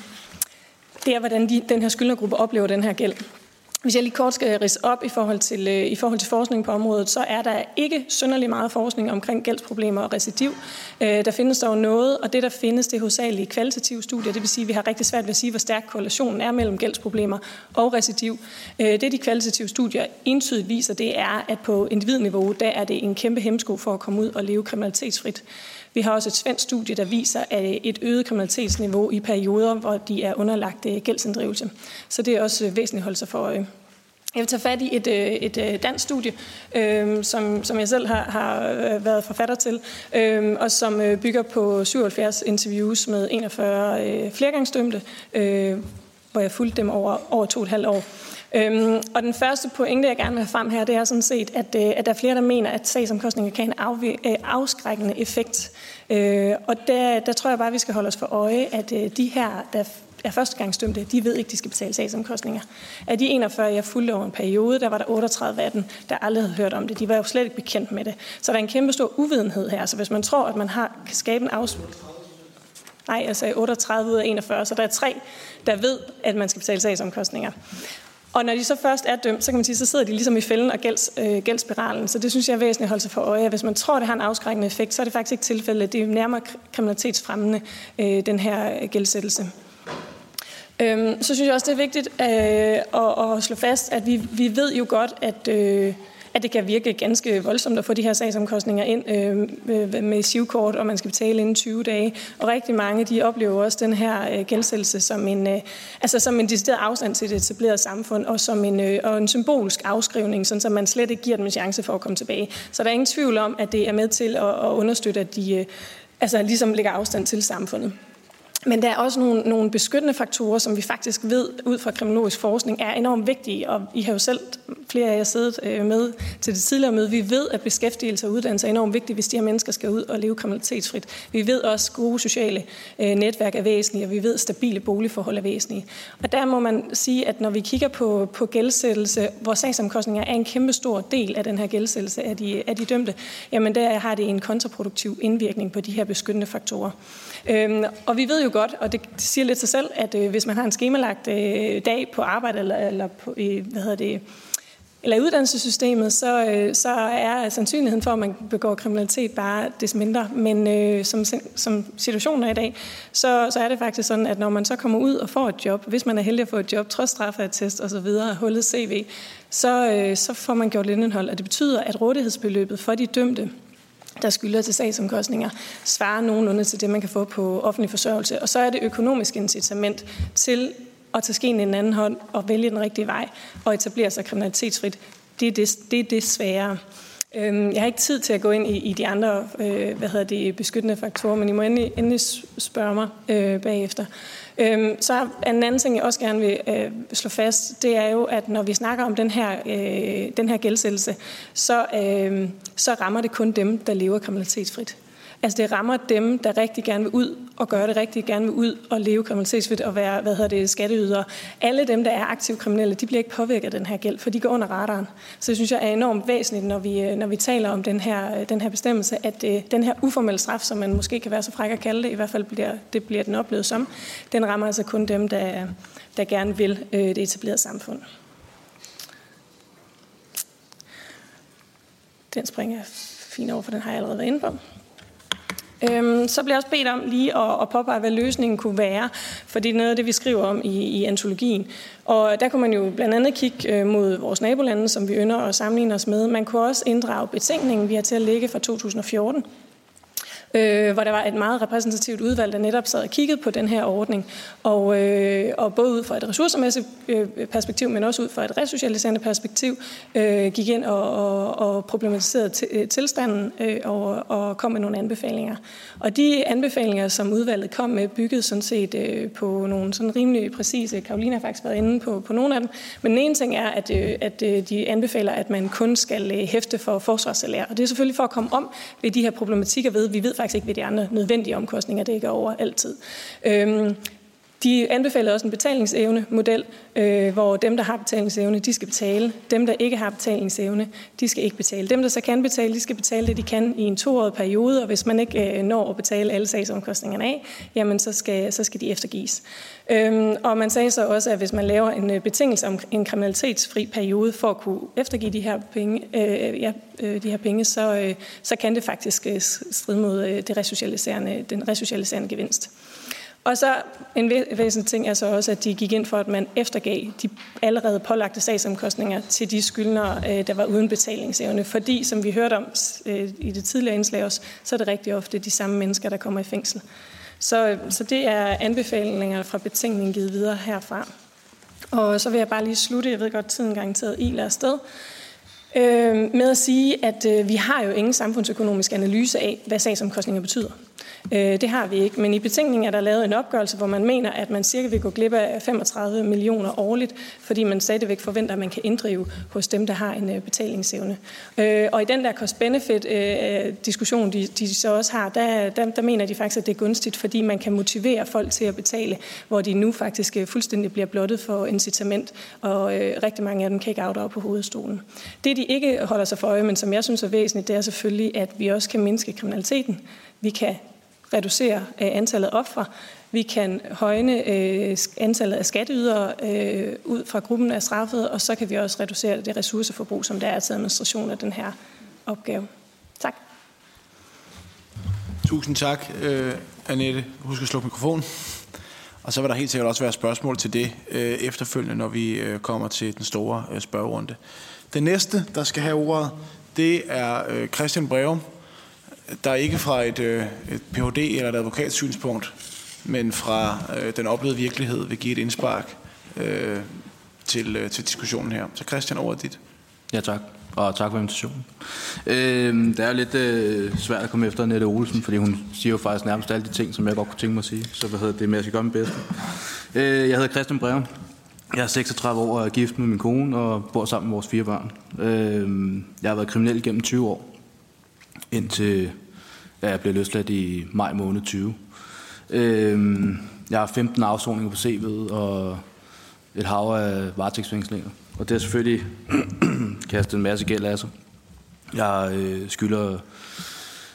det er hvordan de, den her skyldnergruppe oplever den her gæld. Hvis jeg lige kort skal rise op i forhold, til, øh, i forhold til forskning på området, så er der ikke synderlig meget forskning omkring gældsproblemer og recidiv. Øh, der findes dog noget, og det der findes, det er hovedsageligt kvalitative studier. Det vil sige, at vi har rigtig svært ved at sige, hvor stærk korrelationen er mellem gældsproblemer og recidiv. Øh, det de kvalitative studier entydigt viser, det er, at på individniveau, der er det en kæmpe hemsko for at komme ud og leve kriminalitetsfrit. Vi har også et svensk studie, der viser at et øget kriminalitetsniveau i perioder, hvor de er underlagt øh, gældsinddrivelse. Så det er også øh, væsentligt at holde sig for øje. Jeg vil tage fat i et, øh, et dansk studie, øh, som, som jeg selv har, har været forfatter til, øh, og som bygger på 77 interviews med 41 øh, flergangsdømte, øh, hvor jeg fulgte dem over, over to og et halvt år. Øhm, og den første pointe, jeg gerne vil have frem her, det er sådan set, at, øh, at der er flere, der mener, at sagsomkostninger kan have en øh, afskrækkende effekt. Øh, og der, der tror jeg bare, vi skal holde os for øje, at øh, de her, der er førstegangsdømte, de ved ikke, de skal betale sagsomkostninger. Af de 41, jeg fulgte over en periode, der var der 38 af dem, der aldrig havde hørt om det. De var jo slet ikke bekendt med det. Så der er en kæmpe stor uvidenhed her. Så hvis man tror, at man har, kan skabe en afslut... Nej, jeg sagde 38 ud af 41, så der er tre, der ved, at man skal betale sagsomkostninger. Og når de så først er dømt, så kan man sige, så sidder de ligesom i fælden og gælds, øh, gældsspiralen. Så det synes jeg er væsentligt at holde sig for øje. Hvis man tror, det har en afskrækkende effekt, så er det faktisk ikke tilfældet. Det er nærmere kriminalitetsfremmende, øh, den her øh, gældsættelse. Øhm, så synes jeg også, det er vigtigt øh, at, at slå fast, at vi, vi ved jo godt, at... Øh, at det kan virke ganske voldsomt at få de her sagsomkostninger ind øh, øh med sivkort, og man skal betale inden 20 dage. Og rigtig mange, de oplever også den her øh, gældsættelse som en, øh, altså som en decideret afstand til det etablerede samfund, og som en, øh, og en symbolsk afskrivning, sådan så man slet ikke giver dem en chance for at komme tilbage. Så der er ingen tvivl om, at det er med til at, at understøtte, at de øh, altså ligesom lægger afstand til samfundet. Men der er også nogle, nogle beskyttende faktorer, som vi faktisk ved ud fra kriminologisk forskning er enormt vigtige, og I har jo selv, flere af jer siddet øh, med til det tidligere møde, vi ved, at beskæftigelse og uddannelse er enormt vigtigt, hvis de her mennesker skal ud og leve kriminalitetsfrit. Vi ved også, at gode sociale øh, netværk er væsentlige, og vi ved, at stabile boligforhold er væsentlige. Og der må man sige, at når vi kigger på, på gældsættelse, hvor sagsomkostninger er en kæmpe stor del af den her gældsættelse af de, af de dømte, jamen der har det en kontraproduktiv indvirkning på de her beskyttende faktorer. Øhm, og vi ved jo godt, og det siger lidt sig selv, at øh, hvis man har en skemalagt øh, dag på arbejde eller, eller på, øh, hvad hedder det, eller i uddannelsessystemet, så, øh, så er sandsynligheden for, at man begår kriminalitet bare des mindre. Men øh, som, som situationen er i dag, så, så er det faktisk sådan, at når man så kommer ud og får et job, hvis man er heldig at få et job, trods straffeattest og så videre, hullet CV, så, øh, så får man gjort indhold, og det betyder, at rådighedsbeløbet for de dømte, der skylder til sagsomkostninger, svarer nogenlunde til det, man kan få på offentlig forsørgelse. Og så er det økonomisk incitament til at tage skeen i en anden hånd og vælge den rigtige vej og etablere sig kriminalitetsfrit. Det er det, det, er det svære. Øhm, jeg har ikke tid til at gå ind i, i de andre øh, hvad hedder det, beskyttende faktorer, men I må endelig, endelig spørge mig øh, bagefter. Øhm, så en anden ting, jeg også gerne vil øh, slå fast, det er jo, at når vi snakker om den her, øh, den her gældsættelse, så, øh, så rammer det kun dem, der lever kriminalitetsfrit. Altså det rammer dem, der rigtig gerne vil ud og gøre det rigtigt, gerne vil ud og leve kriminalitetsfrit og være hvad hedder det, skatteydere. Alle dem, der er aktive kriminelle, de bliver ikke påvirket af den her gæld, for de går under radaren. Så det synes jeg er enormt væsentligt, når vi, øh, når vi taler om den her, øh, den her bestemmelse, at øh, den her uformelle straf, som man måske kan være så fræk at kalde det, i hvert fald bliver, det bliver den oplevet som, den rammer altså kun dem, der, der gerne vil øh, det etablerede samfund. Den springer fint over, for den har jeg allerede været inde på. Øhm, så bliver jeg også bedt om lige at, at påpege, hvad løsningen kunne være, for det er noget af det, vi skriver om i, i antologien. Og der kunne man jo blandt andet kigge øh, mod vores nabolande, som vi ynder at sammenligne os med. Man kunne også inddrage betænkningen, vi har til at ligge fra 2014, øh, hvor der var et meget repræsentativt udvalg, der netop sad og kiggede på den her ordning. Og, øh, og både ud fra et ressourcemæssigt øh, perspektiv, men også ud fra et resocialiserende perspektiv, øh, gik ind og, og, og problematiserede t- øh, tilstanden øh, og, og kom med nogle anbefalinger. Og de anbefalinger, som udvalget kom med, byggede sådan set øh, på nogle sådan rimelig præcise, Karolina har faktisk været inde på, på nogle af dem, men den ene ting er, at, øh, at øh, de anbefaler, at man kun skal øh, hæfte for forsvarssalær. Og det er selvfølgelig for at komme om ved de her problematikker ved, vi ved faktisk ikke, ved de andre nødvendige omkostninger dækker over altid. Øhm, de anbefaler også en betalingsevne model, øh, hvor dem, der har betalingsevne, de skal betale. Dem, der ikke har betalingsevne, de skal ikke betale. Dem, der så kan betale, de skal betale det, de kan i en toårig periode, og hvis man ikke øh, når at betale alle sagsomkostningerne af, jamen så skal, så skal de eftergives. Øhm, og man sagde så også, at hvis man laver en øh, betingelse om en kriminalitetsfri periode for at kunne eftergive de her penge, øh, ja, øh, de her penge så, øh, så kan det faktisk øh, stride mod øh, det resocialiserende, den resocialiserende gevinst. Og så en væsentlig ting er så også, at de gik ind for, at man eftergav de allerede pålagte sagsomkostninger til de skyldnere, øh, der var uden betalingsevne. Fordi, som vi hørte om øh, i det tidligere indslag også, så er det rigtig ofte de samme mennesker, der kommer i fængsel. Så, øh, så det er anbefalinger fra betænkningen givet videre herfra. Og så vil jeg bare lige slutte, jeg ved godt, tiden garanteret i af sted, øh, med at sige, at vi har jo ingen samfundsøkonomisk analyse af, hvad sagsomkostninger betyder. Øh, det har vi ikke, men i betænkningen er der lavet en opgørelse, hvor man mener, at man cirka vil gå glip af 35 millioner årligt, fordi man forventer, at man kan inddrive hos dem, der har en øh, betalingsevne. Øh, og i den der cost-benefit-diskussion, øh, de, de så også har, der, der, der mener de faktisk, at det er gunstigt, fordi man kan motivere folk til at betale, hvor de nu faktisk øh, fuldstændig bliver blottet for incitament, og rigtig mange af dem kan ikke afdrage på hovedstolen. Det, de ikke holder sig for øje, men som jeg synes er væsentligt, det er selvfølgelig, at vi også kan mindske kriminaliteten. Vi kan reducere øh, antallet af ofre. Vi kan højne øh, antallet af skatteydere øh, ud fra gruppen af straffet, og så kan vi også reducere det ressourceforbrug, som der er til administration af den her opgave. Tak. Tusind tak, Annette. Husk at slukke mikrofonen. Og så vil der helt sikkert også være spørgsmål til det øh, efterfølgende, når vi øh, kommer til den store øh, spørgerunde. Den næste, der skal have ordet, det er øh, Christian Breum, der ikke fra et, øh, et Ph.D. eller et advokatsynspunkt, men fra øh, den oplevede virkelighed vil give et indspark øh, til, øh, til diskussionen her. Så Christian, over dit. Ja, tak. Og tak for invitationen. Øh, det er lidt øh, svært at komme efter Nette Olsen, fordi hun siger jo faktisk nærmest alle de ting, som jeg godt kunne tænke mig at sige. Så hvad hedder det, men jeg skal gøre mit bedste. Øh, jeg hedder Christian Breven. Jeg er 36 år og er gift med min kone og bor sammen med vores fire børn. Øh, jeg har været kriminel gennem 20 år indtil jeg blev løsladt i maj måned 20. Øhm, jeg har 15 afsoninger på CV'et og et hav af varetægtsfængslinger. Og det har selvfølgelig kastet en masse gæld af sig. Jeg øh, skylder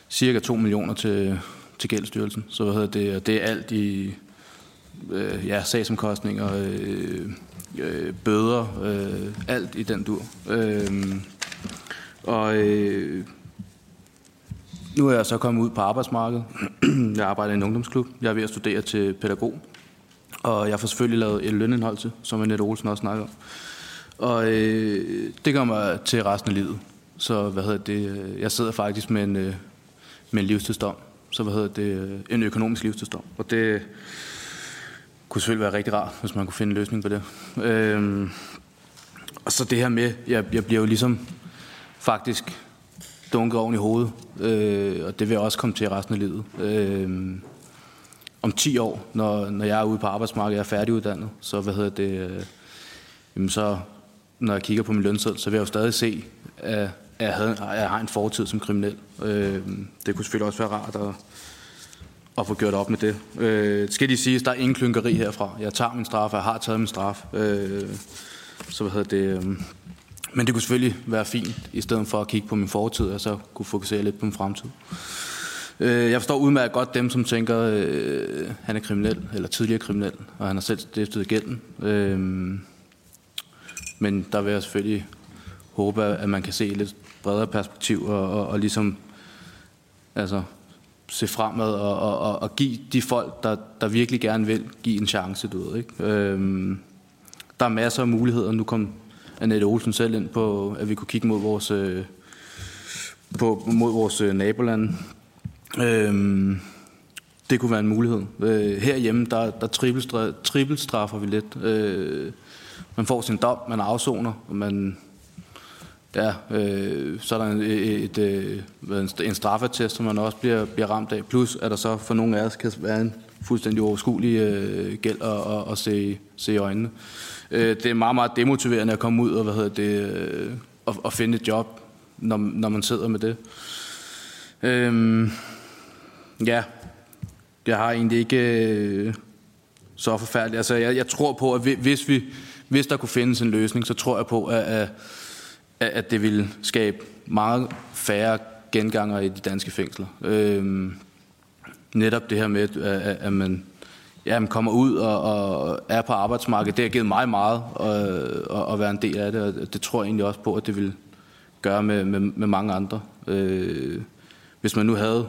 cirka 2 millioner til, til gældstyrelsen. Så hvad hedder det, det er alt i øh, ja, sagsomkostninger, øh, øh, bøder, øh, alt i den dur. Øh, og øh, nu er jeg så kommet ud på arbejdsmarkedet. jeg arbejder i en ungdomsklub. Jeg er ved at studere til pædagog. Og jeg får selvfølgelig lavet et lønindhold til, som Annette Olsen også snakker om. Og øh, det gør mig til resten af livet. Så hvad hedder det, øh, jeg sidder faktisk med en, øh, med en livstidsdom. Så hvad hedder det, øh, en økonomisk livstidsdom. Og det kunne selvfølgelig være rigtig rart, hvis man kunne finde en løsning på det. Øh, og så det her med, jeg, jeg bliver jo ligesom faktisk dunket oven i hovedet. Øh, og det vil jeg også komme til resten af livet. Øh, om 10 år, når, når jeg er ude på arbejdsmarkedet, jeg er færdiguddannet, så hvad hedder det, øh, jamen så når jeg kigger på min lønseddel, så vil jeg jo stadig se, at jeg, havde, at jeg har en fortid som kriminel. Øh, det kunne selvfølgelig også være rart at, at få gjort op med det. Øh, skal de sige, at der er ingen klynkeri herfra. Jeg tager min straf, jeg har taget min straf. Øh, så hvad hedder det... Øh, men det kunne selvfølgelig være fint, i stedet for at kigge på min fortid, og så kunne fokusere lidt på min fremtid. Øh, jeg forstår udmærket godt dem, som tænker, øh, han er kriminel, eller tidligere kriminel, og han har selv stiftet gælden. Øh, men der vil jeg selvfølgelig håbe, at man kan se et lidt bredere perspektiv, og, og, og ligesom altså, se fremad, og, og, og, og give de folk, der, der virkelig gerne vil, give en chance, du ved, ikke? Øh, der er masser af muligheder. Nu kom Annette Olsen selv ind på, at vi kunne kigge mod vores, øh, på, mod vores øh, naboland. Øhm, det kunne være en mulighed. Øh, herhjemme, der, der trippelstraffer vi lidt. Øh, man får sin dom, man afsoner, og man, ja, øh, så er der et, et, et, øh, en straffetest, som man også bliver, bliver ramt af. Plus at der så for nogle af os kan være en fuldstændig overskuelig øh, gæld at, at, at se, se i øjnene. Øh, øh, det er meget, meget demotiverende at komme ud og, hvad hedder det, øh, og, og finde et job, når, når man sidder med det. Øh, Ja, jeg har egentlig ikke øh, så forfærdeligt. Altså, jeg, jeg tror på, at hvis, vi, hvis der kunne findes en løsning, så tror jeg på, at, at, at det ville skabe meget færre genganger i de danske fængsler. Øhm, netop det her med, at, at man, jamen, kommer ud og, og er på arbejdsmarkedet, det har givet mig meget øh, at, at være en del af det, og det tror jeg egentlig også på, at det vil gøre med, med, med mange andre. Øh, hvis man nu havde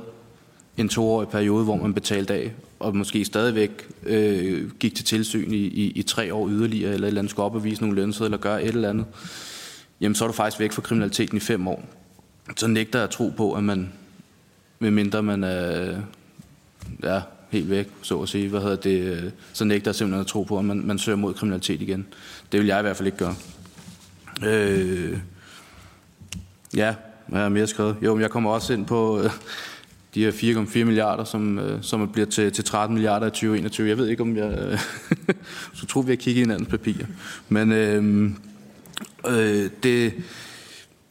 en toårig periode, hvor man betalte af, og måske stadigvæk øh, gik til tilsyn i, i, i tre år yderligere, eller et eller andet skulle op og vise nogle lønsedler, eller gøre et eller andet, jamen så er du faktisk væk fra kriminaliteten i fem år. Så nægter jeg at tro på, at man, medmindre man er ja, helt væk, så at sige, hvad hedder det, så nægter jeg simpelthen at tro på, at man, man søger mod kriminalitet igen. Det vil jeg i hvert fald ikke gøre. Øh, ja, hvad har jeg mere skrevet? Jo, men jeg kommer også ind på, øh, de her 4,4 milliarder, som, øh, som bliver til, til 13 milliarder i 2021. Jeg ved ikke, om jeg... Øh, så tror vi har kigget i hinandens papirer. Men øh, øh, det,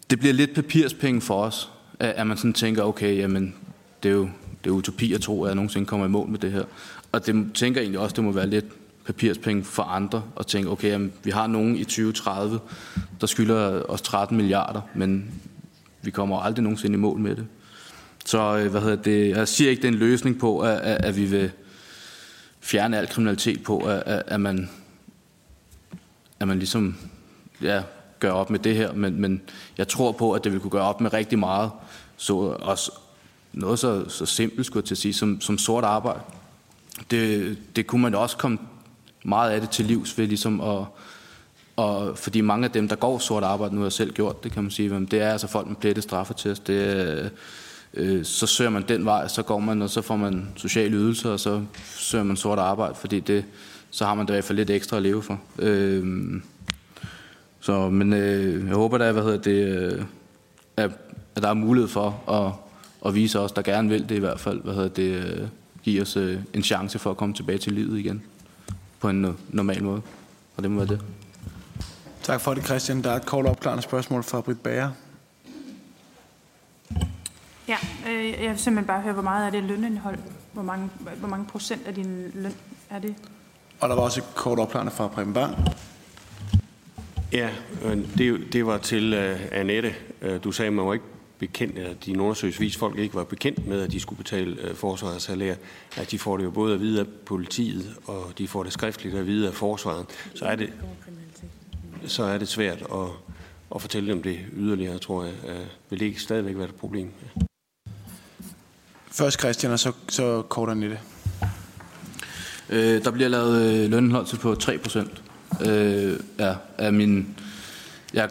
det bliver lidt papirspenge for os, at, at man sådan tænker, okay, jamen, det er jo det er utopi at tro, at jeg nogensinde kommer i mål med det her. Og det tænker jeg egentlig også, det må være lidt papirspenge for andre, og tænke, okay, jamen, vi har nogen i 2030, der skylder os 13 milliarder, men vi kommer aldrig nogensinde i mål med det. Så øh, hvad hedder det, jeg siger ikke, det er en løsning på, at, at, at vi vil fjerne al kriminalitet på, at, at, man, at man ligesom ja, gør op med det her, men, men jeg tror på, at det vil kunne gøre op med rigtig meget. Så også noget så, så simpelt, skulle jeg til at sige, som, som sort arbejde. Det, det kunne man også komme meget af det til livs ved ligesom at, og fordi mange af dem, der går sort arbejde, nu har jeg selv gjort det, kan man sige, det er altså folk med plette straffetest, det er øh, så søger man den vej, så går man, og så får man sociale ydelser, og så søger man sort arbejde, fordi det, så har man da i hvert fald lidt ekstra at leve for. Øh, så, men øh, jeg håber da, hvad hedder det, øh, at, at der er mulighed for at, at vise os, der gerne vil det i hvert fald, hvad hedder det, øh, give os øh, en chance for at komme tilbage til livet igen på en normal måde. Og det må være det. Tak for det, Christian. Der er et kort opklarende spørgsmål fra Britt Bager. Ja, øh, jeg vil simpelthen bare høre, hvor meget er det lønindhold? Hvor mange, hvor mange procent af din løn er det? Og der var også et kort opklarende fra Preben Bang. Ja, det, det var til uh, Annette. Du sagde, at man må ikke bekendt, eller de undersøgelsesvis folk ikke var bekendt med, at de skulle betale øh, forsvarets salær, at de får det jo både at vide af politiet, og de får det skriftligt at vide af forsvaret, så er det, så er det svært at, at fortælle dem det yderligere, tror jeg. Øh, vil det ikke stadigvæk være et problem? Først Christian, og så, så kort Annette. Øh, der bliver lavet øh, lønholdelse på 3 procent øh, ja, af min... Jeg,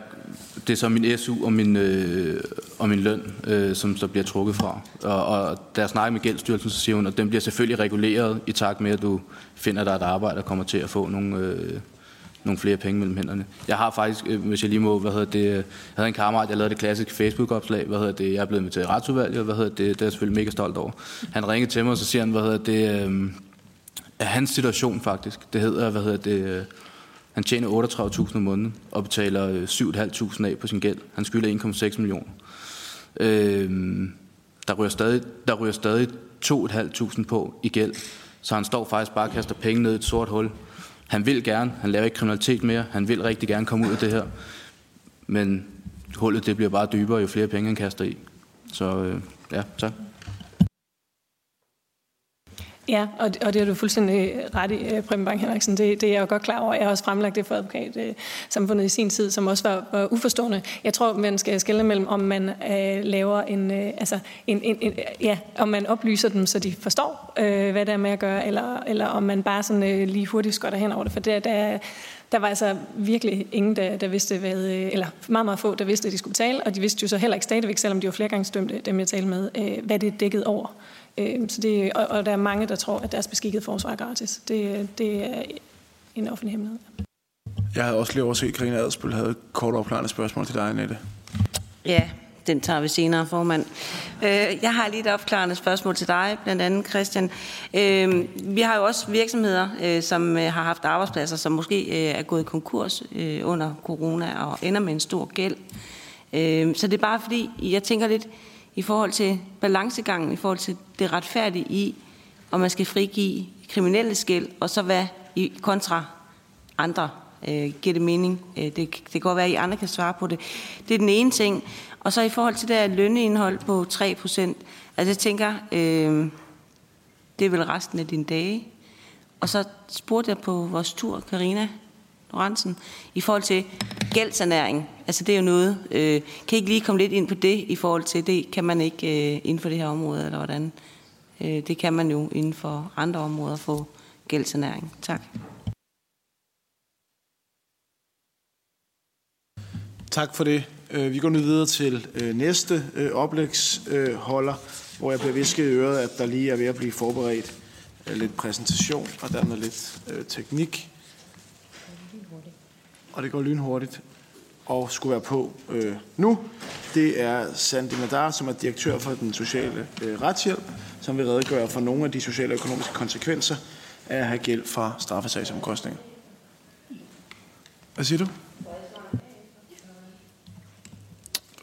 det er så min SU og min, øh, og min løn, øh, som så bliver trukket fra. Og, og da jeg snakker med Gældsstyrelsen, så siger hun, at den bliver selvfølgelig reguleret i takt med, at du finder dig et arbejde og kommer til at få nogle, øh, nogle flere penge mellem hænderne. Jeg har faktisk, øh, hvis jeg lige må, hvad hedder det, øh, jeg havde en kammerat, jeg lavede det klassiske Facebook-opslag, hvad hedder det, jeg er blevet med til retsudvalget, hvad hedder det, det er jeg selvfølgelig mega stolt over. Han ringede til mig, og så siger han, hvad hedder det, øh, er hans situation faktisk, det hedder, hvad hedder det, øh, han tjener 38.000 om måneden og betaler øh, 7.500 af på sin gæld. Han skylder 1,6 millioner. Øh, der ryger stadig, der ryger stadig 2.500 på i gæld, så han står faktisk bare og kaster penge ned i et sort hul. Han vil gerne, han laver ikke kriminalitet mere, han vil rigtig gerne komme ud af det her, men hullet det bliver bare dybere, jo flere penge han kaster i. Så øh, ja, tak. Ja, og, og det har du fuldstændig ret i, øh, Preben Bang Henriksen. Det, det er jeg jo godt klar over. Jeg har også fremlagt det for advokatsamfundet øh, i sin tid, som også var, var uforstående. Jeg tror, man skal skille mellem, om man øh, laver en, øh, altså en, en, en, ja, om man oplyser dem, så de forstår, øh, hvad det er med at gøre, eller, eller om man bare sådan øh, lige hurtigt skotter hen over det. For der, der, der var altså virkelig ingen, der, der vidste, hvad, øh, eller meget, meget få, der vidste, at de skulle tale, og de vidste jo så heller ikke stadigvæk, selvom de var flergangsdømte, dem jeg talte med, øh, hvad det dækkede over. Øh, så det, og, og der er mange, der tror, at deres beskikket forsvar er gratis. Det, det er en offentlig hemmelighed. Jeg havde også lige overset, at Karina Adsbøl havde et kort opklarende spørgsmål til dig, Annette. Ja, den tager vi senere, formand. Øh, jeg har lige et opklarende spørgsmål til dig, blandt andet Christian. Øh, vi har jo også virksomheder, øh, som har haft arbejdspladser, som måske er gået konkurs under corona og ender med en stor gæld. Så det er bare fordi, jeg tænker lidt, i forhold til balancegangen, i forhold til det retfærdige i, om man skal frigive kriminelle skæld, og så hvad i kontra andre. Øh, giver det mening? Øh, det, det kan godt være, at I andre kan svare på det. Det er den ene ting. Og så i forhold til det her lønneindhold på 3%, altså jeg tænker, øh, det er vel resten af dine dage. Og så spurgte jeg på vores tur, Karina Lorentzen, i forhold til gældsernæring. Altså det er jo noget. Øh, kan I ikke lige komme lidt ind på det i forhold til det? Kan man ikke øh, inden for det her område, eller hvordan? Øh, det kan man jo inden for andre områder få gældsernæring. Tak. Tak for det. Øh, vi går nu videre til øh, næste øh, oplægsholder, hvor jeg bliver visket i øret, at der lige er ved at blive forberedt lidt præsentation og dermed lidt teknik og det går lynhurtigt og skulle være på øh, nu. Det er Sandy Madar, som er direktør for den sociale øh, retshjælp, som vil redegøre for nogle af de sociale og økonomiske konsekvenser af at have gæld fra straffesagsomkostninger. Hvad siger du?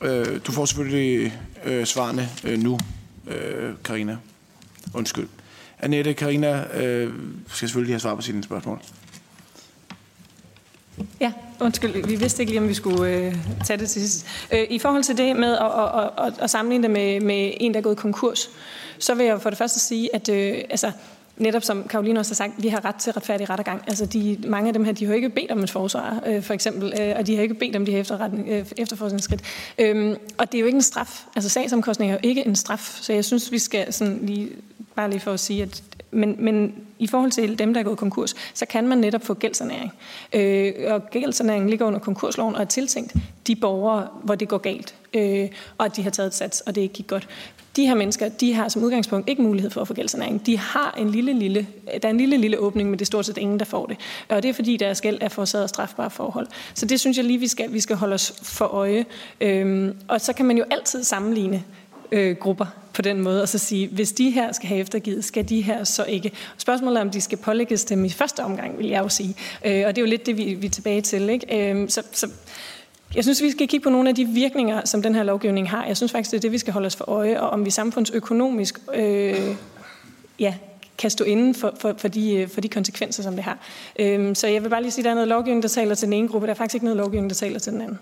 Øh, du får selvfølgelig øh, svarene øh, nu, øh, Karina. Undskyld. Annette, Karina øh, skal selvfølgelig have svar på sine spørgsmål. Ja, undskyld, vi vidste ikke lige, om vi skulle øh, tage det til sidst. Øh, I forhold til det med at, at, at, at sammenligne det med, med en, der er gået konkurs, så vil jeg for det første sige, at øh, altså, netop som Karoline også har sagt, vi har ret til retfærdig rettergang. Altså de, mange af dem her, de har ikke bedt om et forsvar, øh, for eksempel, øh, og de har ikke bedt om de her øh, efterforskningsskridt. Øhm, og det er jo ikke en straf. Altså sagsomkostning er jo ikke en straf, så jeg synes, vi skal sådan lige, bare lige for at sige, at men, men i forhold til dem, der er gået konkurs, så kan man netop få gældssanering. Øh, og gældssaneringen ligger under konkursloven og er tiltænkt de borgere, hvor det går galt, øh, og at de har taget et sats, og det ikke gik godt. De her mennesker, de har som udgangspunkt ikke mulighed for at få gældssanering. De har en lille, lille, der er en lille, lille åbning, men det er stort set ingen, der får det. Og det er fordi, deres gæld er forårsaget af strafbare forhold. Så det synes jeg lige, vi skal, vi skal holde os for øje. Øhm, og så kan man jo altid sammenligne øh, grupper på den måde, og så sige, hvis de her skal have eftergivet, skal de her så ikke. Spørgsmålet er, om de skal pålægges dem i første omgang, vil jeg jo sige. Øh, og det er jo lidt det, vi, vi er tilbage til. Ikke? Øh, så, så jeg synes, vi skal kigge på nogle af de virkninger, som den her lovgivning har. Jeg synes faktisk, det er det, vi skal holde os for øje, og om vi samfundsøkonomisk øh, ja, kan stå inden for, for, for, de, øh, for de konsekvenser, som det har. Øh, så jeg vil bare lige sige, at der er noget lovgivning, der taler til den ene gruppe, der er faktisk ikke noget lovgivning, der taler til den anden.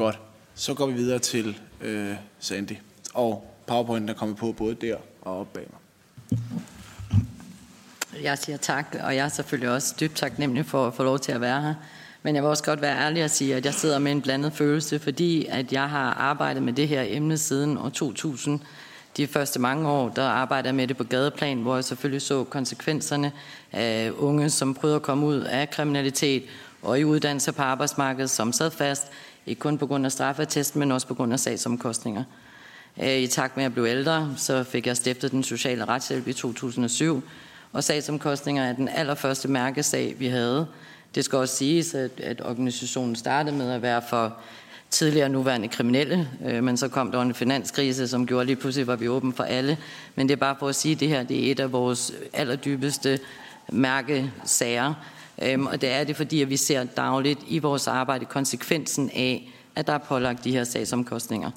Godt. Så går vi videre til øh, Sandy. Og PowerPoint er kommet på både der og op bag mig. Jeg siger tak, og jeg er selvfølgelig også dybt taknemmelig for at få lov til at være her. Men jeg vil også godt være ærlig og sige, at jeg sidder med en blandet følelse, fordi at jeg har arbejdet med det her emne siden år 2000. De første mange år, der arbejdede jeg med det på gadeplan, hvor jeg selvfølgelig så konsekvenserne af unge, som prøvede at komme ud af kriminalitet og i uddannelse på arbejdsmarkedet, som sad fast, ikke kun på grund af straffetesten, men også på grund af sagsomkostninger. Øh, I takt med at jeg blev ældre, så fik jeg stiftet den sociale retshjælp i 2007, og sagsomkostninger er den allerførste mærkesag, vi havde. Det skal også siges, at, at organisationen startede med at være for tidligere nuværende kriminelle, øh, men så kom der en finanskrise, som gjorde lige pludselig, var vi åben for alle. Men det er bare for at sige, at det her det er et af vores allerdybeste mærkesager. Øhm, og det er det, fordi at vi ser dagligt i vores arbejde konsekvensen af, at der er pålagt de her sagsomkostninger.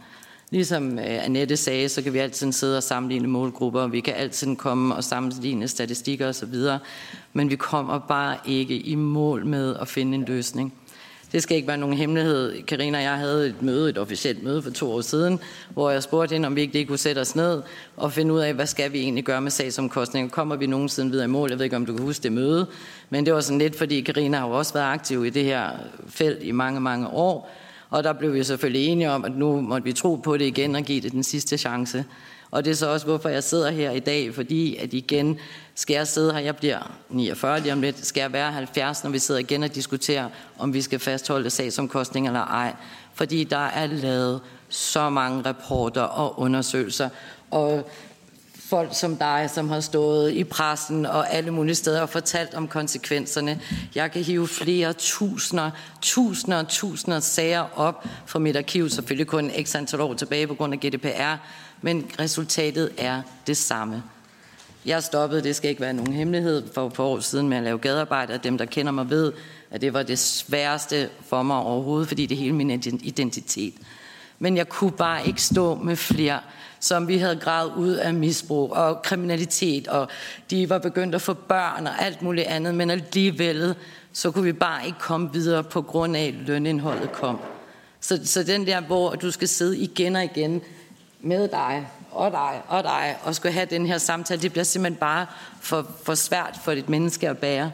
Ligesom øh, Annette sagde, så kan vi altid sidde og sammenligne målgrupper, vi kan altid komme og sammenligne statistikker osv., men vi kommer bare ikke i mål med at finde en løsning. Det skal ikke være nogen hemmelighed. Karina og jeg havde et møde, et officielt møde for to år siden, hvor jeg spurgte hende, om vi ikke lige kunne sætte os ned og finde ud af, hvad skal vi egentlig gøre med sagsomkostninger. Kommer vi nogensinde videre i mål? Jeg ved ikke, om du kan huske det møde, men det var sådan lidt, fordi Karina har jo også været aktiv i det her felt i mange, mange år. Og der blev vi selvfølgelig enige om, at nu måtte vi tro på det igen og give det den sidste chance. Og det er så også, hvorfor jeg sidder her i dag, fordi at igen skal jeg sidde her, jeg bliver 49 lige om lidt, skal jeg være 70, når vi sidder igen og diskuterer, om vi skal fastholde sagsomkostninger eller ej. Fordi der er lavet så mange rapporter og undersøgelser, og folk som dig, som har stået i pressen og alle mulige steder og fortalt om konsekvenserne. Jeg kan hive flere tusinder, tusinder og tusinder sager op fra mit arkiv, selvfølgelig kun x antal år tilbage på grund af GDPR, men resultatet er det samme. Jeg stoppede, det skal ikke være nogen hemmelighed, for et par år siden med at lave gadearbejde, og dem, der kender mig, ved, at det var det sværeste for mig overhovedet, fordi det hele min identitet. Men jeg kunne bare ikke stå med flere, som vi havde gravet ud af misbrug og kriminalitet, og de var begyndt at få børn og alt muligt andet, men alligevel så kunne vi bare ikke komme videre på grund af, at lønindholdet kom. Så, så den der, hvor du skal sidde igen og igen med dig og dig og dig, og skulle have den her samtale, det bliver simpelthen bare for, for svært for et menneske at bære.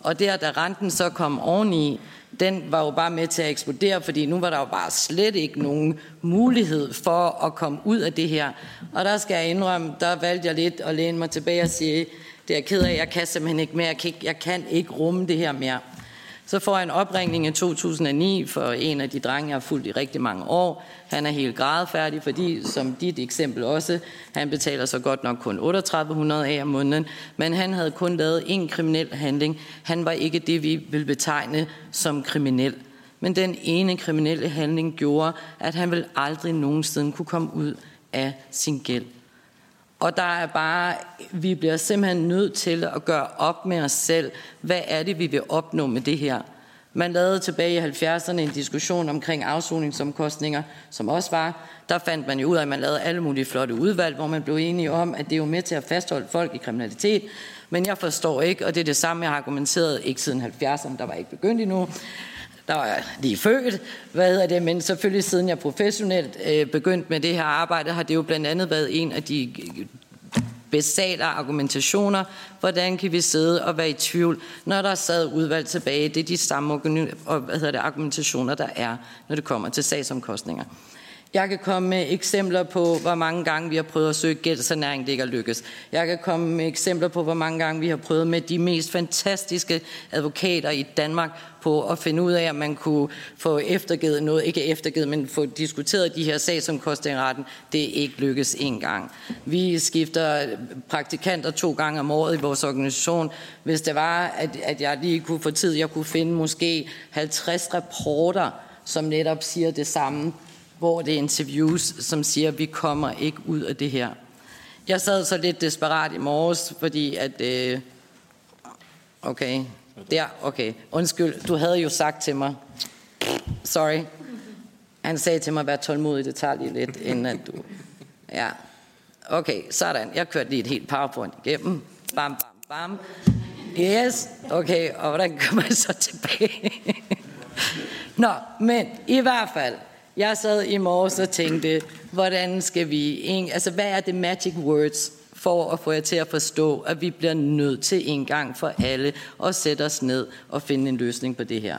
Og der, da renten så kom oveni, den var jo bare med til at eksplodere, fordi nu var der jo bare slet ikke nogen mulighed for at komme ud af det her. Og der skal jeg indrømme, der valgte jeg lidt at læne mig tilbage og sige, det er jeg ked af, jeg kan simpelthen ikke mere, jeg kan ikke, jeg kan ikke rumme det her mere. Så får jeg en opringning i 2009 for en af de drenge, jeg har fulgt i rigtig mange år. Han er helt gradfærdig, fordi, som dit eksempel også, han betaler så godt nok kun 3800 af om måneden, men han havde kun lavet en kriminel handling. Han var ikke det, vi vil betegne som kriminel. Men den ene kriminelle handling gjorde, at han vil aldrig nogensinde kunne komme ud af sin gæld. Og der er bare, vi bliver simpelthen nødt til at gøre op med os selv, hvad er det, vi vil opnå med det her. Man lavede tilbage i 70'erne en diskussion omkring afsoningsomkostninger, som også var. Der fandt man jo ud af, at man lavede alle mulige flotte udvalg, hvor man blev enige om, at det er jo med til at fastholde folk i kriminalitet. Men jeg forstår ikke, og det er det samme, jeg har argumenteret, ikke siden 70'erne, der var ikke begyndt endnu, der er lige født, hvad hedder det, men selvfølgelig siden jeg professionelt øh, begyndt med det her arbejde, har det jo blandt andet været en af de øh, basale argumentationer, hvordan kan vi sidde og være i tvivl, når der er sad udvalg tilbage. Det er de samme og, hvad hedder det, argumentationer, der er, når det kommer til sagsomkostninger. Jeg kan komme med eksempler på, hvor mange gange vi har prøvet at søge gældsernæring, det ikke har lykkes. Jeg kan komme med eksempler på, hvor mange gange vi har prøvet med de mest fantastiske advokater i Danmark på at finde ud af, om man kunne få eftergivet noget, ikke eftergivet, men få diskuteret de her sagsomkostninger retten. Det er ikke lykkes en gang. Vi skifter praktikanter to gange om året i vores organisation. Hvis det var, at, at jeg lige kunne få tid, jeg kunne finde måske 50 rapporter, som netop siger det samme hvor det er interviews, som siger, at vi kommer ikke ud af det her. Jeg sad så lidt desperat i morges, fordi at... Øh, okay, der, okay. Undskyld, du havde jo sagt til mig... Sorry. Han sagde til mig, vær tålmodig, det tager lige lidt, inden at du... Ja. Okay, sådan. Jeg kørte lige et helt powerpoint igennem. Bam, bam, bam. Yes, okay, og hvordan kommer jeg så tilbage? Nå, men i hvert fald, jeg sad i morges og tænkte, hvordan skal vi, altså hvad er det magic words for at få jer til at forstå, at vi bliver nødt til en gang for alle at sætte os ned og finde en løsning på det her.